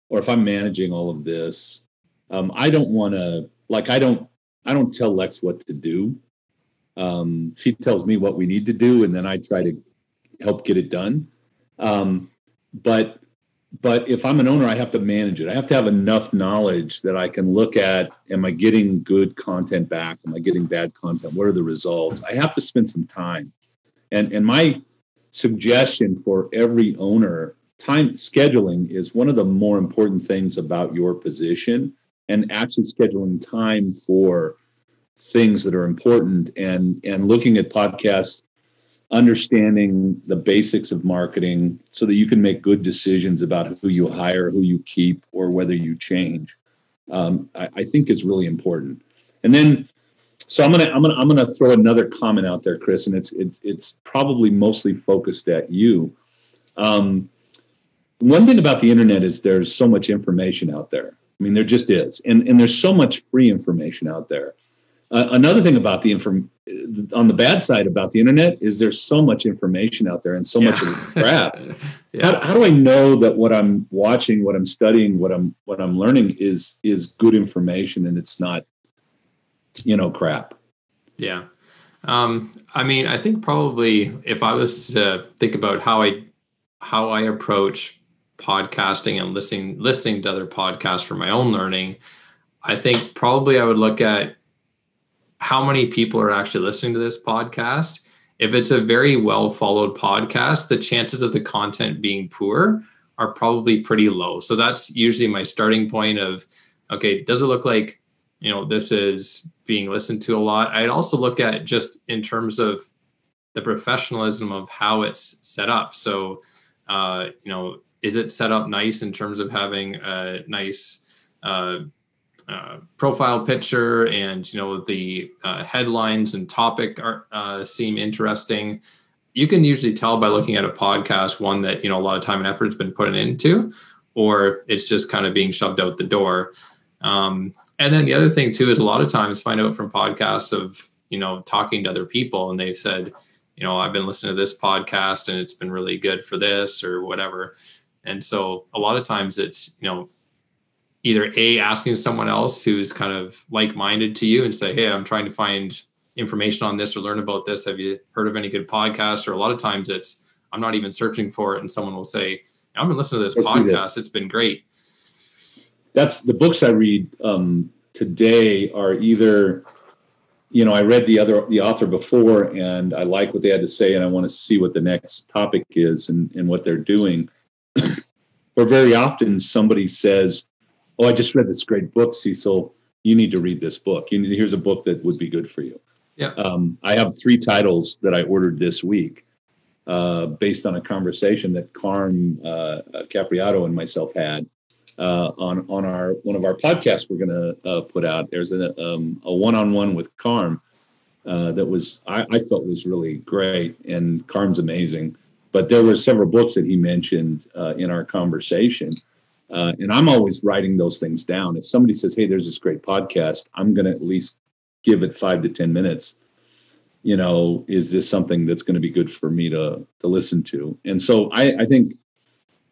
or if I'm managing all of this, um, I don't want to like I don't I don't tell Lex what to do. Um, she tells me what we need to do, and then I try to help get it done. Um, but but if I'm an owner, I have to manage it. I have to have enough knowledge that I can look at: Am I getting good content back? Am I getting bad content? What are the results? I have to spend some time and and my suggestion for every owner, time scheduling is one of the more important things about your position and actually scheduling time for things that are important and and looking at podcasts understanding the basics of marketing so that you can make good decisions about who you hire who you keep or whether you change um, I, I, think is really important and then so I'm gonna I'm gonna I'm gonna throw another comment out there, Chris, and it's it's it's probably mostly focused at you. Um, one thing about the internet is there's so much information out there. I mean, there just is, and and there's so much free information out there. Uh, another thing about the inform on the bad side about the internet is there's so much information out there and so yeah. much crap. yeah. how, how do I know that what I'm watching, what I'm studying, what I'm what I'm learning is is good information and it's not you know, crap. Yeah. Um, I mean, I think probably if I was to think about how I how I approach podcasting and listening listening to other podcasts for my own learning, I think probably I would look at how many people are actually listening to this podcast. If it's a very well followed podcast, the chances of the content being poor are probably pretty low. So that's usually my starting point of okay, does it look like you know this is being listened to a lot i'd also look at just in terms of the professionalism of how it's set up so uh, you know is it set up nice in terms of having a nice uh, uh, profile picture and you know the uh, headlines and topic are uh, seem interesting you can usually tell by looking at a podcast one that you know a lot of time and effort has been put into or it's just kind of being shoved out the door. Um, and then the other thing too is a lot of times find out from podcasts of you know talking to other people and they've said you know i've been listening to this podcast and it's been really good for this or whatever. And so a lot of times it's you know either a asking someone else who's kind of like-minded to you and say hey i'm trying to find information on this or learn about this. Have you heard of any good podcasts? Or a lot of times it's i'm not even searching for it and someone will say i've been listening to this Let's podcast this. it's been great. That's the books i read um, today are either you know i read the other the author before and i like what they had to say and i want to see what the next topic is and, and what they're doing. Or very often somebody says oh, I just read this great book, Cecil. You need to read this book. You need, here's a book that would be good for you. Yeah. Um, I have three titles that I ordered this week uh, based on a conversation that Carm uh, Capriotto and myself had uh, on on our one of our podcasts we're going to uh, put out. There's a, um, a one-on-one with Carm uh, that was I, I thought was really great, and Carm's amazing. But there were several books that he mentioned uh, in our conversation uh, and I'm always writing those things down. If somebody says, "Hey, there's this great podcast," I'm going to at least give it five to ten minutes. You know, is this something that's going to be good for me to to listen to? And so I, I think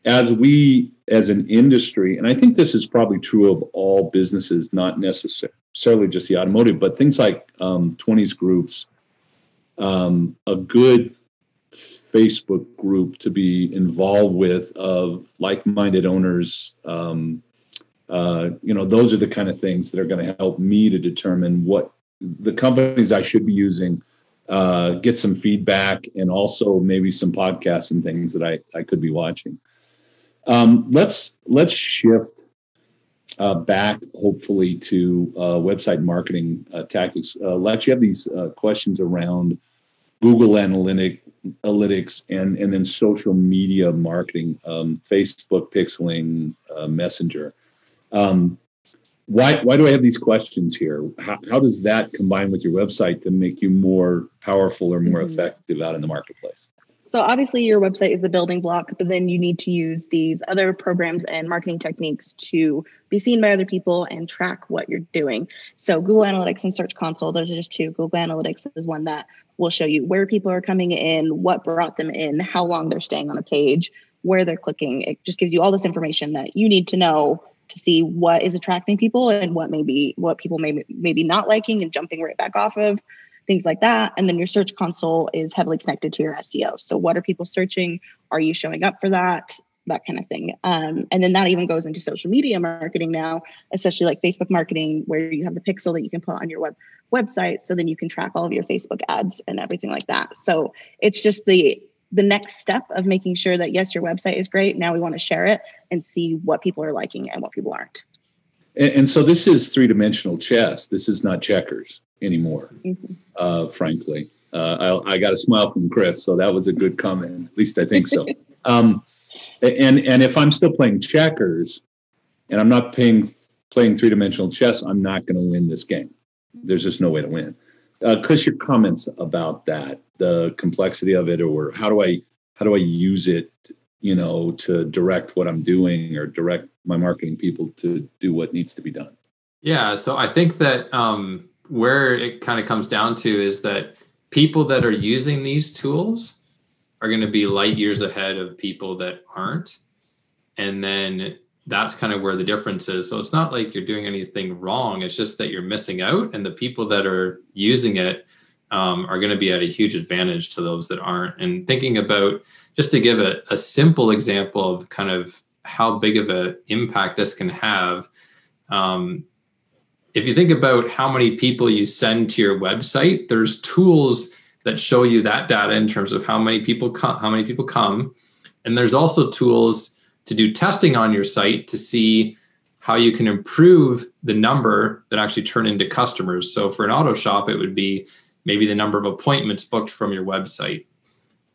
as we as an industry, and I think this is probably true of all businesses, not necessarily just the automotive, but things like um, 20s groups. Um, a good Facebook group to be involved with of like-minded owners. Um, uh, you know, those are the kind of things that are going to help me to determine what the companies I should be using, uh, get some feedback, and also maybe some podcasts and things that I, I could be watching. Um, let's let's shift uh, back, hopefully, to uh, website marketing uh, tactics. Uh, Lex, you have these uh, questions around Google Analytic, Analytics and, and then social media marketing, um, Facebook pixeling, uh, Messenger. Um, why, why do I have these questions here? How, how does that combine with your website to make you more powerful or more mm-hmm. effective out in the marketplace? So obviously your website is the building block, but then you need to use these other programs and marketing techniques to be seen by other people and track what you're doing. So Google Analytics and Search Console, those are just two. Google Analytics is one that will show you where people are coming in, what brought them in, how long they're staying on a page, where they're clicking. It just gives you all this information that you need to know to see what is attracting people and what maybe what people may maybe not liking and jumping right back off of things like that. And then your search console is heavily connected to your SEO. So, what are people searching? Are you showing up for that? That kind of thing. Um, and then that even goes into social media marketing now, especially like Facebook marketing, where you have the pixel that you can put on your web website. So then you can track all of your Facebook ads and everything like that. So it's just the the next step of making sure that yes, your website is great. Now we want to share it and see what people are liking and what people aren't. And, and so this is three dimensional chess. This is not checkers anymore, mm-hmm. uh, frankly. Uh, I, I, got a smile from Chris, so that was a good comment. At least I think so. um, and and if I'm still playing checkers, and I'm not playing playing three dimensional chess, I'm not going to win this game. There's just no way to win. Uh, Chris, your comments about that, the complexity of it, or how do I how do I use it, you know, to direct what I'm doing or direct my marketing people to do what needs to be done? Yeah, so I think that um, where it kind of comes down to is that people that are using these tools are going to be light years ahead of people that aren't. And then that's kind of where the difference is. So it's not like you're doing anything wrong. It's just that you're missing out, and the people that are using it um, are going to be at a huge advantage to those that aren't. And thinking about just to give a, a simple example of kind of how big of an impact this can have. Um, if you think about how many people you send to your website, there's tools that show you that data in terms of how many people come, how many people come, and there's also tools to do testing on your site to see how you can improve the number that actually turn into customers. So for an auto shop, it would be maybe the number of appointments booked from your website.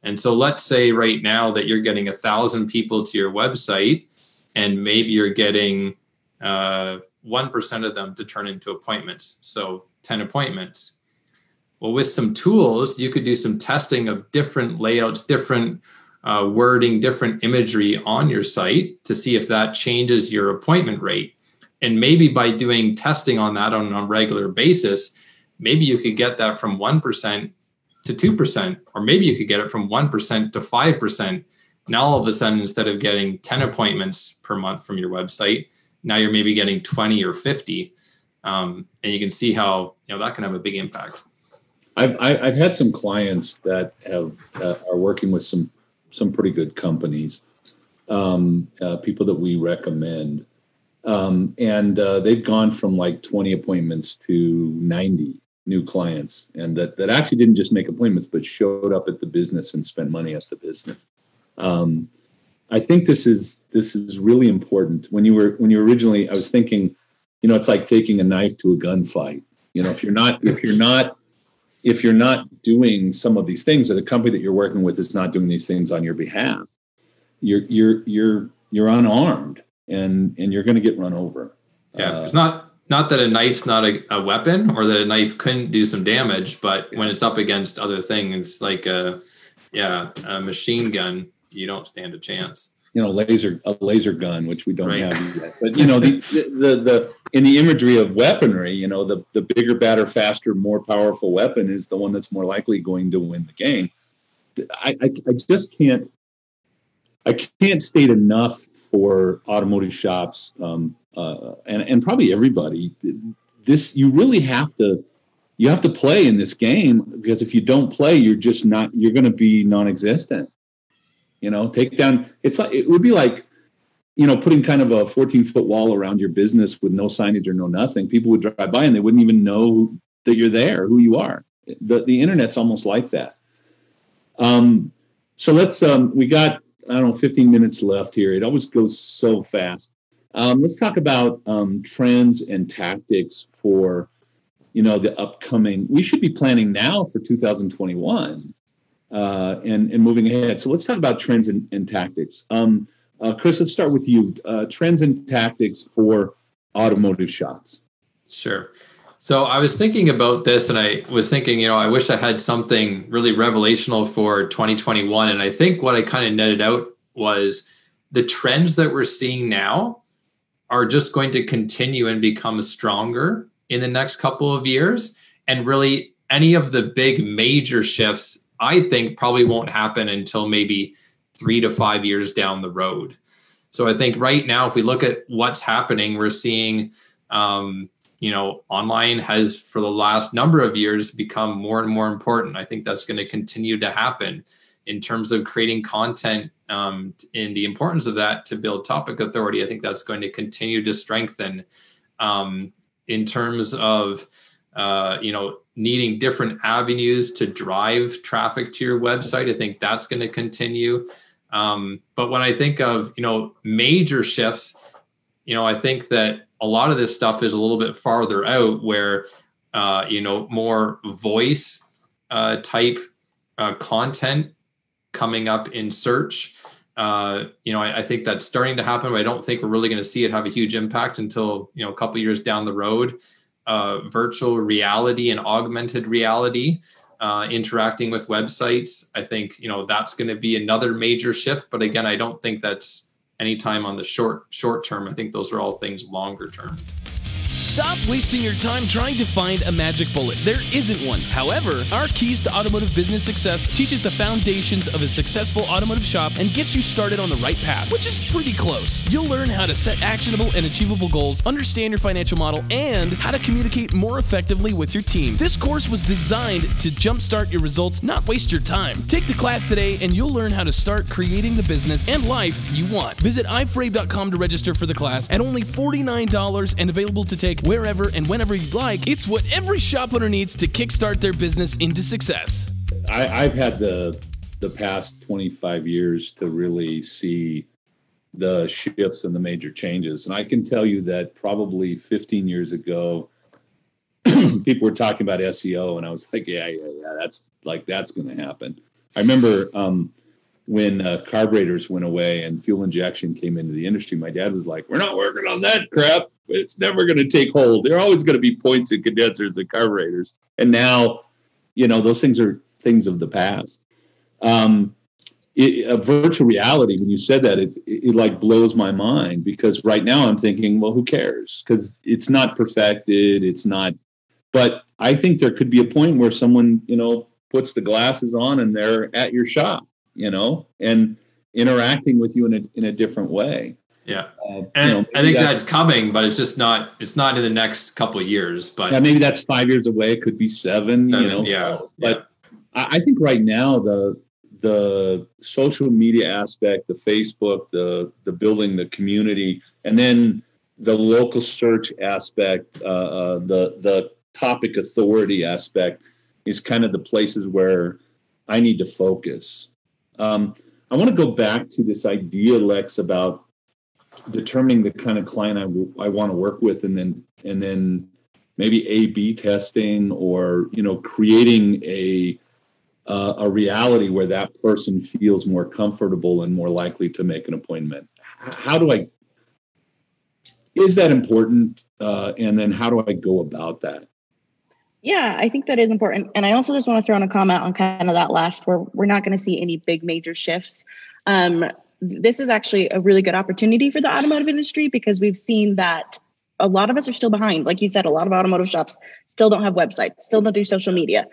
And so let's say right now that you're getting a thousand people to your website, and maybe you're getting uh, 1% of them to turn into appointments. So 10 appointments. Well, with some tools, you could do some testing of different layouts, different uh, wording, different imagery on your site to see if that changes your appointment rate. And maybe by doing testing on that on a regular basis, maybe you could get that from 1% to 2%, or maybe you could get it from 1% to 5%. Now, all of a sudden, instead of getting 10 appointments per month from your website, now you're maybe getting 20 or 50 um, and you can see how you know that can have a big impact i've i've had some clients that have uh, are working with some some pretty good companies um, uh, people that we recommend. Um, and uh, they've gone from like 20 appointments to 90 new clients and that, that actually didn't just make appointments but showed up at the business and spent money at the business. Um, i think this is this is really important. When you were when you originally i was thinking you know it's like taking a knife to a gunfight. You know if you're not if you're not if you're not doing some of these things that a company that you're working with is not doing these things on your behalf you're you're you're you're unarmed and and you're going to get run over yeah uh, it's not not that a knife's not a, a, weapon or that a knife couldn't do some damage, but when it's up against other things like a yeah, a machine gun, you don't stand a chance. You know, laser a laser gun, which we don't right. have yet. But you know, the, the the in the imagery of weaponry, you know, the the bigger, badder, faster, more powerful weapon is the one that's more likely going to win the game. I, I, I just can't I can't state enough for automotive shops um, uh, and and probably everybody. This you really have to you have to play in this game because if you don't play, you're just not you're going to be non-existent. You know, take down. It's like it would be like you know putting kind of a 14 foot wall around your business with no signage or no nothing. People would drive by and they wouldn't even know that you're there, who you are. The the internet's almost like that. Um, so let's um, we got I don't know 15 minutes left here. It always goes so fast. Um, let's talk about um, trends and tactics for, you know, the upcoming. We should be planning now for 2021 uh, and and moving ahead. So let's talk about trends and, and tactics. Um, uh, Chris, let's start with you. Uh, trends and tactics for automotive shops. Sure. So I was thinking about this, and I was thinking, you know, I wish I had something really revelational for 2021. And I think what I kind of netted out was the trends that we're seeing now are just going to continue and become stronger in the next couple of years. And really, any of the big major shifts, I think, probably won't happen until maybe three to five years down the road. So I think right now, if we look at what's happening, we're seeing, um, you know, online has for the last number of years become more and more important. I think that's going to continue to happen in terms of creating content um, and the importance of that to build topic authority. I think that's going to continue to strengthen um, in terms of uh, you know needing different avenues to drive traffic to your website. I think that's going to continue. Um, but when I think of you know major shifts, you know I think that a lot of this stuff is a little bit farther out where uh, you know more voice uh, type uh, content coming up in search. Uh, you know, I, I, think that's starting to happen, but I don't think we're really going to see it have a huge impact until you know a couple years down the road. Uh, virtual reality and augmented reality, uh, interacting with websites. I think you know that's going to be another major shift. But again, I don't think that's anytime on the short short term. I think those are all things longer term. Stop wasting your time trying to find a magic bullet. There isn't one. However, our Keys to Automotive Business Success teaches the foundations of a successful automotive shop and gets you started on the right path, which is pretty close. You'll learn how to set actionable and achievable goals, understand your financial model, and how to communicate more effectively with your team. This course was designed to jumpstart your results, not waste your time. Take the class today and you'll learn how to start creating the business and life you want. Visit iforabe.com to register for the class at only $49 and available to take wherever and whenever you'd like. It's what every shop owner needs to kickstart their business into success. I, I've had the the past 25 years to really see the shifts and the major changes. And I can tell you that probably 15 years ago, people were talking about SEO, and I was like, yeah, yeah, yeah, that's like that's going to happen. I remember um, when uh, carburetors went away and fuel injection came into the industry. My dad was like, "We're not working on that crap it's never going to take hold. There are always going to be points in condensers and carburetors. And now, you know, those things are things of the past. Um, it, a virtual reality, when you said that, it, it, it like blows my mind because right now I'm thinking, well, who cares? Because it's not perfected. It's not, but I think there could be a point where someone, you know, puts the glasses on and they're at your shop, you know, and interacting with you in a, in a different way. Yeah, uh, and you know, I think that's, that's, coming, but it's just not. It's not in the next couple years. But yeah, maybe that's five years away. It could be seven. seven you know, yeah. But yeah. I think right now the the social media aspect, the Facebook, the the building the community, and then the local search aspect, uh, uh, the the topic authority aspect is kind of the places where I need to focus. Um, I want to go back to this idea, Lex, about determining the kind of client I, w- I want to work with, and then and then maybe A/B testing, or you know, creating a uh, a reality where that person feels more comfortable and more likely to make an appointment. How do I? Is that important? Uh, and then how do I go about that? Yeah, I think that is important. And I also just want to throw in a comment on kind of that last where we're not going to see any big major shifts. Um, this is actually a really good opportunity for the automotive industry because we've seen that a lot of us are still behind. Like you said, a lot of automotive shops still don't have websites, still don't do social media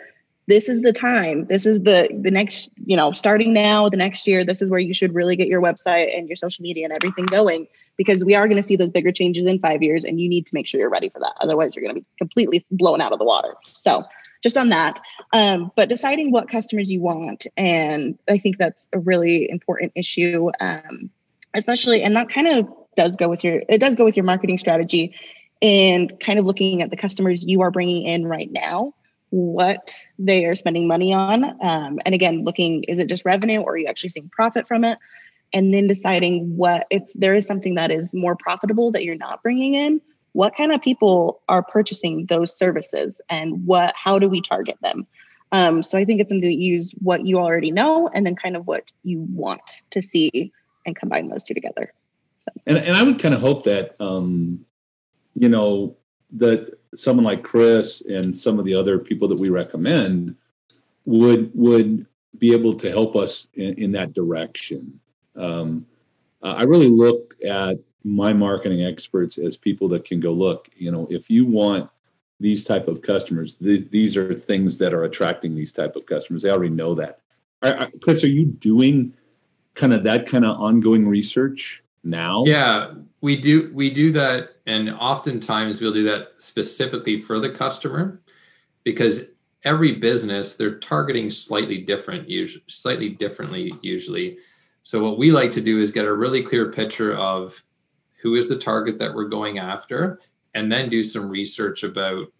this is the time this is the the next you know starting now the next year this is where you should really get your website and your social media and everything going because we are going to see those bigger changes in five years and you need to make sure you're ready for that otherwise you're going to be completely blown out of the water so just on that um, but deciding what customers you want and i think that's a really important issue um, especially and that kind of does go with your it does go with your marketing strategy and kind of looking at the customers you are bringing in right now what they are spending money on. Um, and again, looking is it just revenue or are you actually seeing profit from it? And then deciding what, if there is something that is more profitable that you're not bringing in, what kind of people are purchasing those services and what, how do we target them? Um, so I think it's something to use what you already know and then kind of what you want to see and combine those two together. So. And, and I would kind of hope that, um, you know, that someone like Chris and some of the other people that we recommend would would be able to help us in, in that direction. Um, I really look at my marketing experts as people that can go look. You know, if you want these type of customers, th- these are things that are attracting these type of customers. They already know that. Are, are, Chris, are you doing kind of that kind of ongoing research now? Yeah, we do. We do that and oftentimes we'll do that specifically for the customer because every business they're targeting slightly different usually slightly differently usually so what we like to do is get a really clear picture of who is the target that we're going after and then do some research about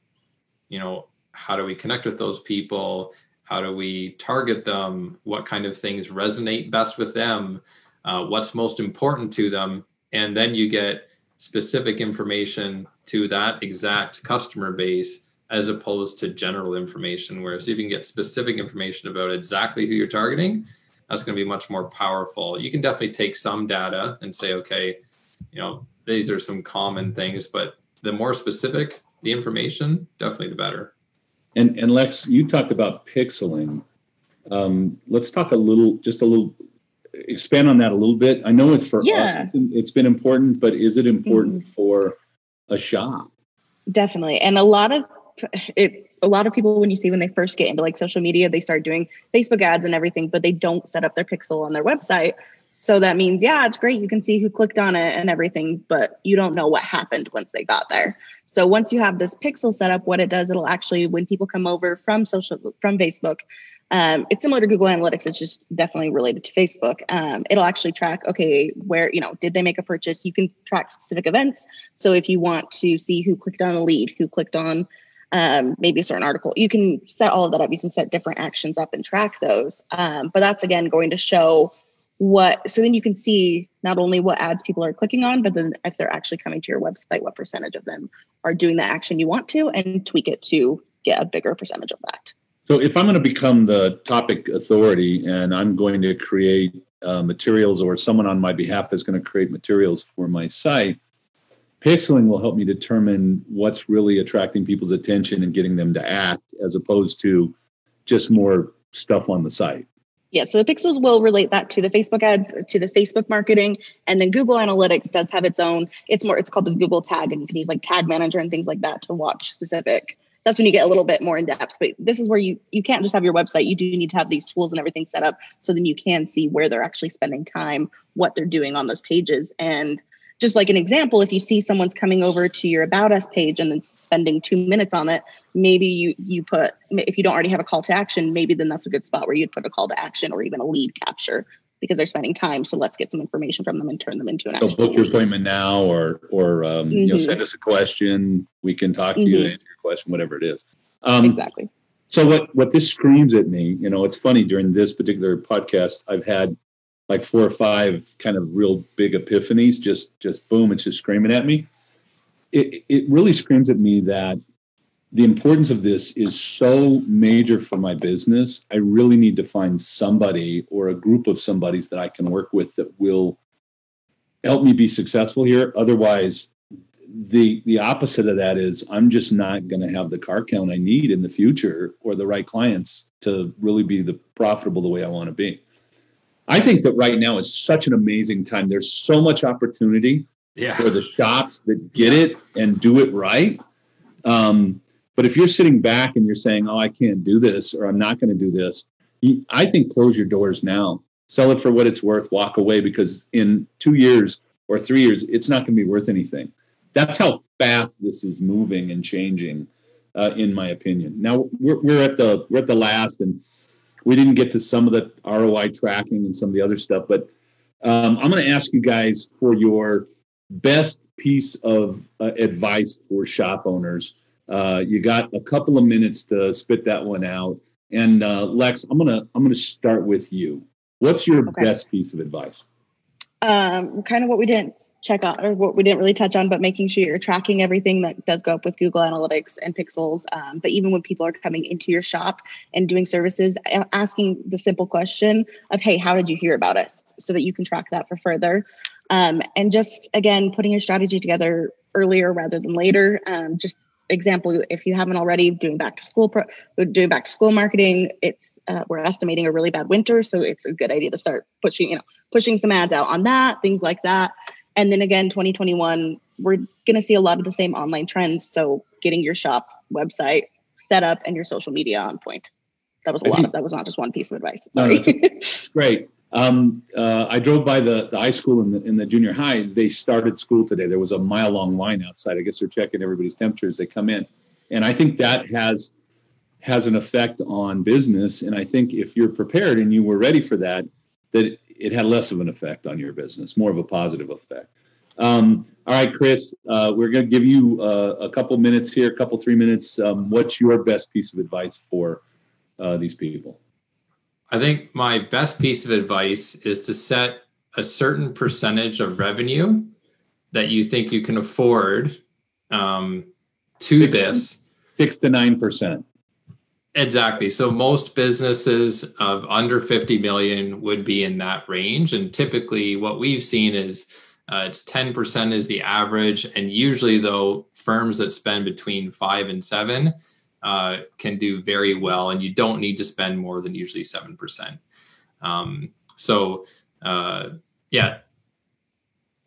you know how do we connect with those people? How do we target them? What kind of things resonate best with them? Uh, what's most important to them? And then you get specific information to that exact customer base as opposed to general information. Whereas if you can get specific information about exactly who you're targeting, that's going to be much more powerful. You can definitely take some data and say, okay, you know, these are some common things, but the more specific the information, definitely the better. And and Lex, you talked about pixeling. Um, let's talk a little, just a little expand on that a little bit? I know it's for yeah. us, it's, it's been important, but is it important mm-hmm. for a shop? Definitely. And a lot of it, a lot of people, when you see when they first get into like social media, they start doing Facebook ads and everything, but they don't set up their pixel on their website. So that means, yeah, it's great. You can see who clicked on it and everything, but you don't know what happened once they got there. So once you have this pixel set up, what it does, it'll actually, when people come over from social, from Facebook, um, it's similar to Google Analytics. It's just definitely related to Facebook. Um, it'll actually track, okay, where, you know, did they make a purchase? You can track specific events. So if you want to see who clicked on a lead, who clicked on um, maybe a certain article, you can set all of that up. You can set different actions up and track those. Um, but that's again going to show what, so then you can see not only what ads people are clicking on, but then if they're actually coming to your website, what percentage of them are doing the action you want to and tweak it to get a bigger percentage of that. So if I'm going to become the topic authority and I'm going to create uh, materials or someone on my behalf is going to create materials for my site, pixeling will help me determine what's really attracting people's attention and getting them to act as opposed to just more stuff on the site. Yeah, so the pixels will relate that to the Facebook ads, to the Facebook marketing, and then Google Analytics does have its own. It's more. It's called the Google Tag, and you can use like Tag Manager and things like that to watch specific that's when you get a little bit more in depth. But this is where you you can't just have your website. You do need to have these tools and everything set up so then you can see where they're actually spending time, what they're doing on those pages, and just like an example, if you see someone's coming over to your About Us page and then spending two minutes on it, maybe you you put if you don't already have a call to action, maybe then that's a good spot where you'd put a call to action or even a lead capture because they're spending time. So let's get some information from them and turn them into an. So book your appointment now, or or um, mm-hmm. you know, mm-hmm. send us a question. We can talk to mm-hmm. you and answer your question, whatever it is. Um, exactly. So what what this screams at me, you know, it's funny during this particular podcast, I've had like four or five kind of real big epiphanies. Just just boom, it's just screaming at me. It it really screams at me that the importance of this is so major for my business. I really need to find somebody or a group of somebodies that I can work with that will help me be successful here. Otherwise, the the opposite of that is I'm just not going to have the car count I need in the future or the right clients to really be the profitable the way I want to be. I think that right now is such an amazing time. There's so much opportunity yeah. for the shops that get it and do it right. Um, but if you're sitting back and you're saying, "Oh, I can't do this," or "I'm not going to do this," I think close your doors now. Sell it for what it's worth. Walk away because in two years or three years, it's not going to be worth anything. That's how fast this is moving and changing, uh, in my opinion. Now we're, we're at the we're at the last, and we didn't get to some of the ROI tracking and some of the other stuff, but um, I'm going to ask you guys for your best piece of uh, advice for shop owners uh, you got a couple of minutes to spit that one out. And uh, Lex, I'm gonna I'm gonna start with you. What's your okay. best piece of advice? Um, kind of what we didn't check on or what we didn't really touch on, but making sure you're tracking everything that does go up with Google Analytics and Pixels. Um, but even when people are coming into your shop and doing services, asking the simple question of, "Hey, how did you hear about us?" so that you can track that for further. Um, and just again, putting your strategy together earlier rather than later. Um, just example, if you haven't already, doing back to school, pro, doing back to school marketing, it's uh, we're estimating a really bad winter, so it's a good idea to start pushing, you know, pushing some ads out on that, things like that. And then again, 2021, we're going to see a lot of the same online trends. So getting your shop website set up and your social media on point. That was a lot of that was not just one piece of advice. Sorry. No, great. Um, uh, I drove by the, the high school and the, in the junior high. They started school today. There was a mile long line outside. I guess they're checking everybody's temperature as they come in, and I think that has has an effect on business. And I think if you're prepared and you were ready for that, that it, had less of an effect on your business, more of a positive effect. Um, all right, Chris, uh, we're going to give you uh, a couple minutes here, a couple three minutes. Um, what's your best piece of advice for uh, these people? I think my best piece of advice is to set a certain percentage of revenue that you think you can afford um, to six, this. Six to nine percent. Exactly. So most businesses of under 50 million would be in that range. And typically, what we've seen is uh, it's 10% is the average. And usually, though, firms that spend between five and seven uh, can do very well, and you don't need to spend more than usually seven percent. Um, so, uh, yeah,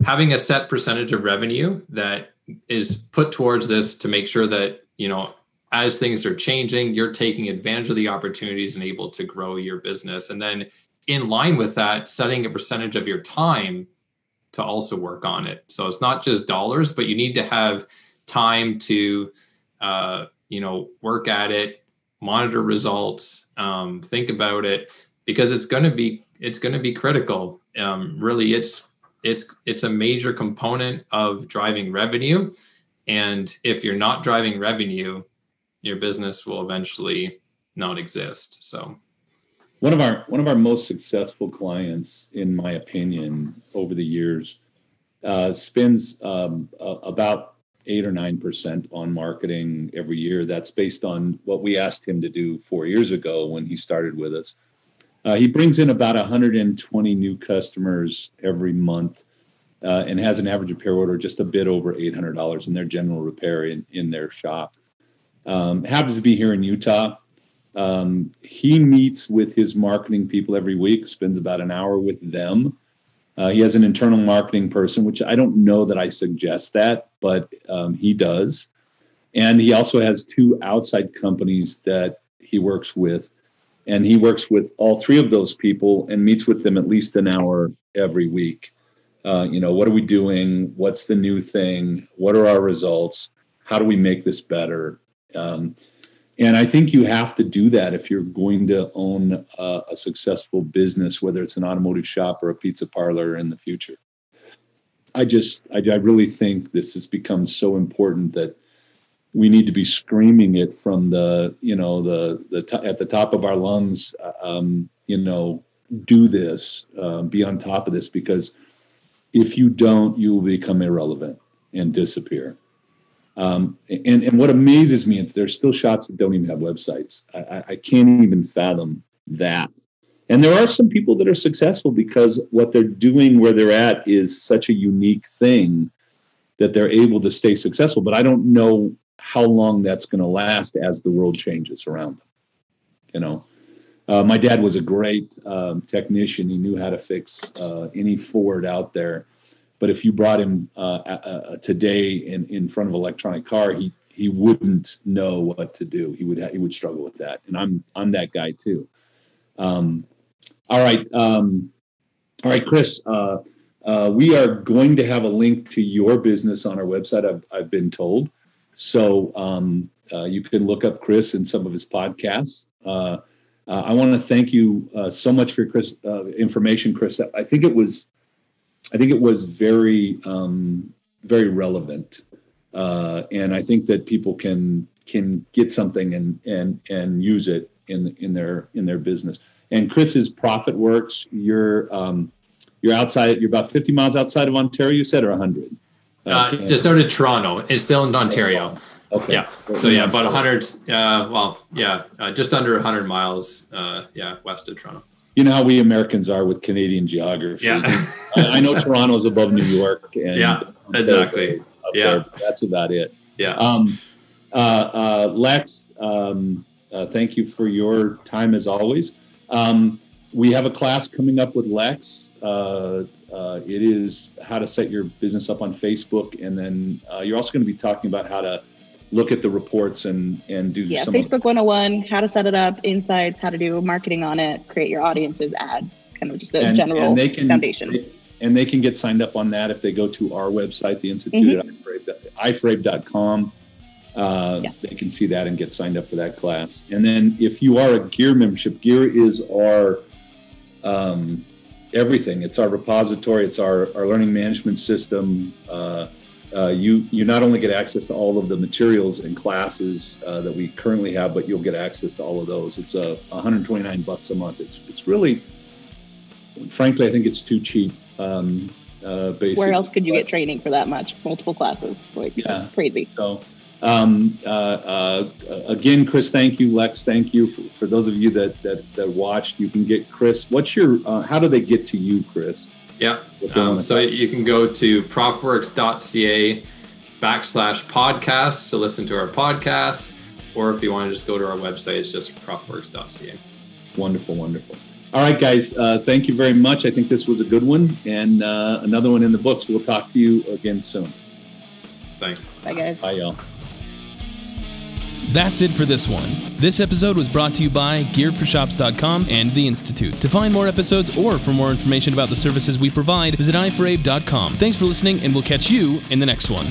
having a set percentage of revenue that is put towards this to make sure that you know as things are changing, you're taking advantage of the opportunities and able to grow your business, and then in line with that, setting a percentage of your time to also work on it. So it's not just dollars, but you need to have time to uh, you know work at it monitor results um, think about it because it's going to be it's going to be critical. Um, really it's it's it's a major component of driving revenue. And if you're not driving revenue your business will eventually not exist so one of our one of our most successful clients in my opinion over the years uh, spends um, uh, about eight or nine percent on marketing every year. That's based on what we asked him to do four years ago when he started with us. Uh, he brings in about 120 new customers every month uh, and has an average repair order just a bit over $800 in their general repair in, in their shop. Um, happens to be here in Utah. Um, he meets with his marketing people every week, spends about an hour with them uh, he has an internal marketing person, which I don't know that I suggest that, but um, he does. And he also has two outside companies that he works with. And he works with all three of those people and meets with them at least an hour every week. Uh, you know, what are we doing? What's the new thing? What are our results? How do we make this better? Um, and I think you have to do that if you're going to own a, a successful business, whether it's an automotive shop or a pizza parlor in the future. I just, I, I really think this has become so important that we need to be screaming it from the you know the the t- at the top of our lungs uh, um, you know do this uh, be on top of this because if you don't you will become irrelevant and disappear um, and and what amazes me is there's still shops that don't even have websites I, I can't even fathom that and there are some people that are successful because what they're doing where they're at is such a unique thing that they're able to stay successful but i don't know how long that's going to last as the world changes around them. You know, uh, my dad was a great um, technician. He knew how to fix uh, any Ford out there. But if you brought him uh, today in, in front of electronic car, he he wouldn't know what to do. He would he would struggle with that. And I'm I'm that guy too. Um, all right, um, all right, Chris. Uh, uh, we are going to have a link to your business on our website. I've I've been told. So um, uh, you can look up Chris and some of his podcasts. Uh, uh, I want to thank you uh, so much for your Chris information, Chris. I think it was, I think it was very, um, very relevant, uh, and I think that people can can get something and and and use it in in their in their business. And Chris's Profitworks, you're um, you're outside. You're about 50 miles outside of Ontario. You said or 100. Uh, just out of Toronto. It's still in Ontario. Okay. Yeah. So yeah, about 100. Uh, well, yeah, uh, just under 100 miles. Uh, yeah, west of Toronto. You know how we Americans are with Canadian geography. Yeah. I, I know Toronto is above New York. And yeah. Exactly. yeah. There, that's about it. Yeah. Um, uh, uh, Lex, um, uh, thank you for your time as always. Um, we have a class coming up with Lex. Uh, uh, it is how to set your business up on Facebook, and then uh, you're also going to be talking about how to look at the reports and and do yeah Facebook 101, how to set it up, insights, how to do marketing on it, create your audiences, ads, kind of just a and, general and they can, foundation. They, and they can get signed up on that if they go to our website, the Institute mm-hmm. at iforabe.com. Uh, yes. They can see that and get signed up for that class. And then if you are a Gear membership, Gear is our um, everything. It's our repository. It's our, our learning management system. Uh, uh, you you not only get access to all of the materials and classes uh, that we currently have, but you'll get access to all of those. It's a uh, 129 bucks a month. It's it's really, frankly, I think it's too cheap. Um, uh, Where else could you but, get training for that much? Multiple classes, like yeah, that's crazy. So um, uh, uh, again, Chris, thank you. Lex, thank you. For, for, those of you that, that, that watched, you can get Chris. What's your, uh, how do they get to you, Chris? Yeah. Um, so you can go to profitworks.ca backslash podcast to listen to our podcasts, or if you want to just go to our website, it's just profitworks.ca. Wonderful, wonderful. All right, guys. Uh, thank you very much. I think this was a good one and uh, another one in the books. We'll talk to you again soon. Thanks. Bye, guys. Bye, y'all. That's it for this one. This episode was brought to you by GearForShops.com and The Institute. To find more episodes or for more information about the services we provide, visit iforabe.com. Thanks for listening, and we'll catch you in the next one.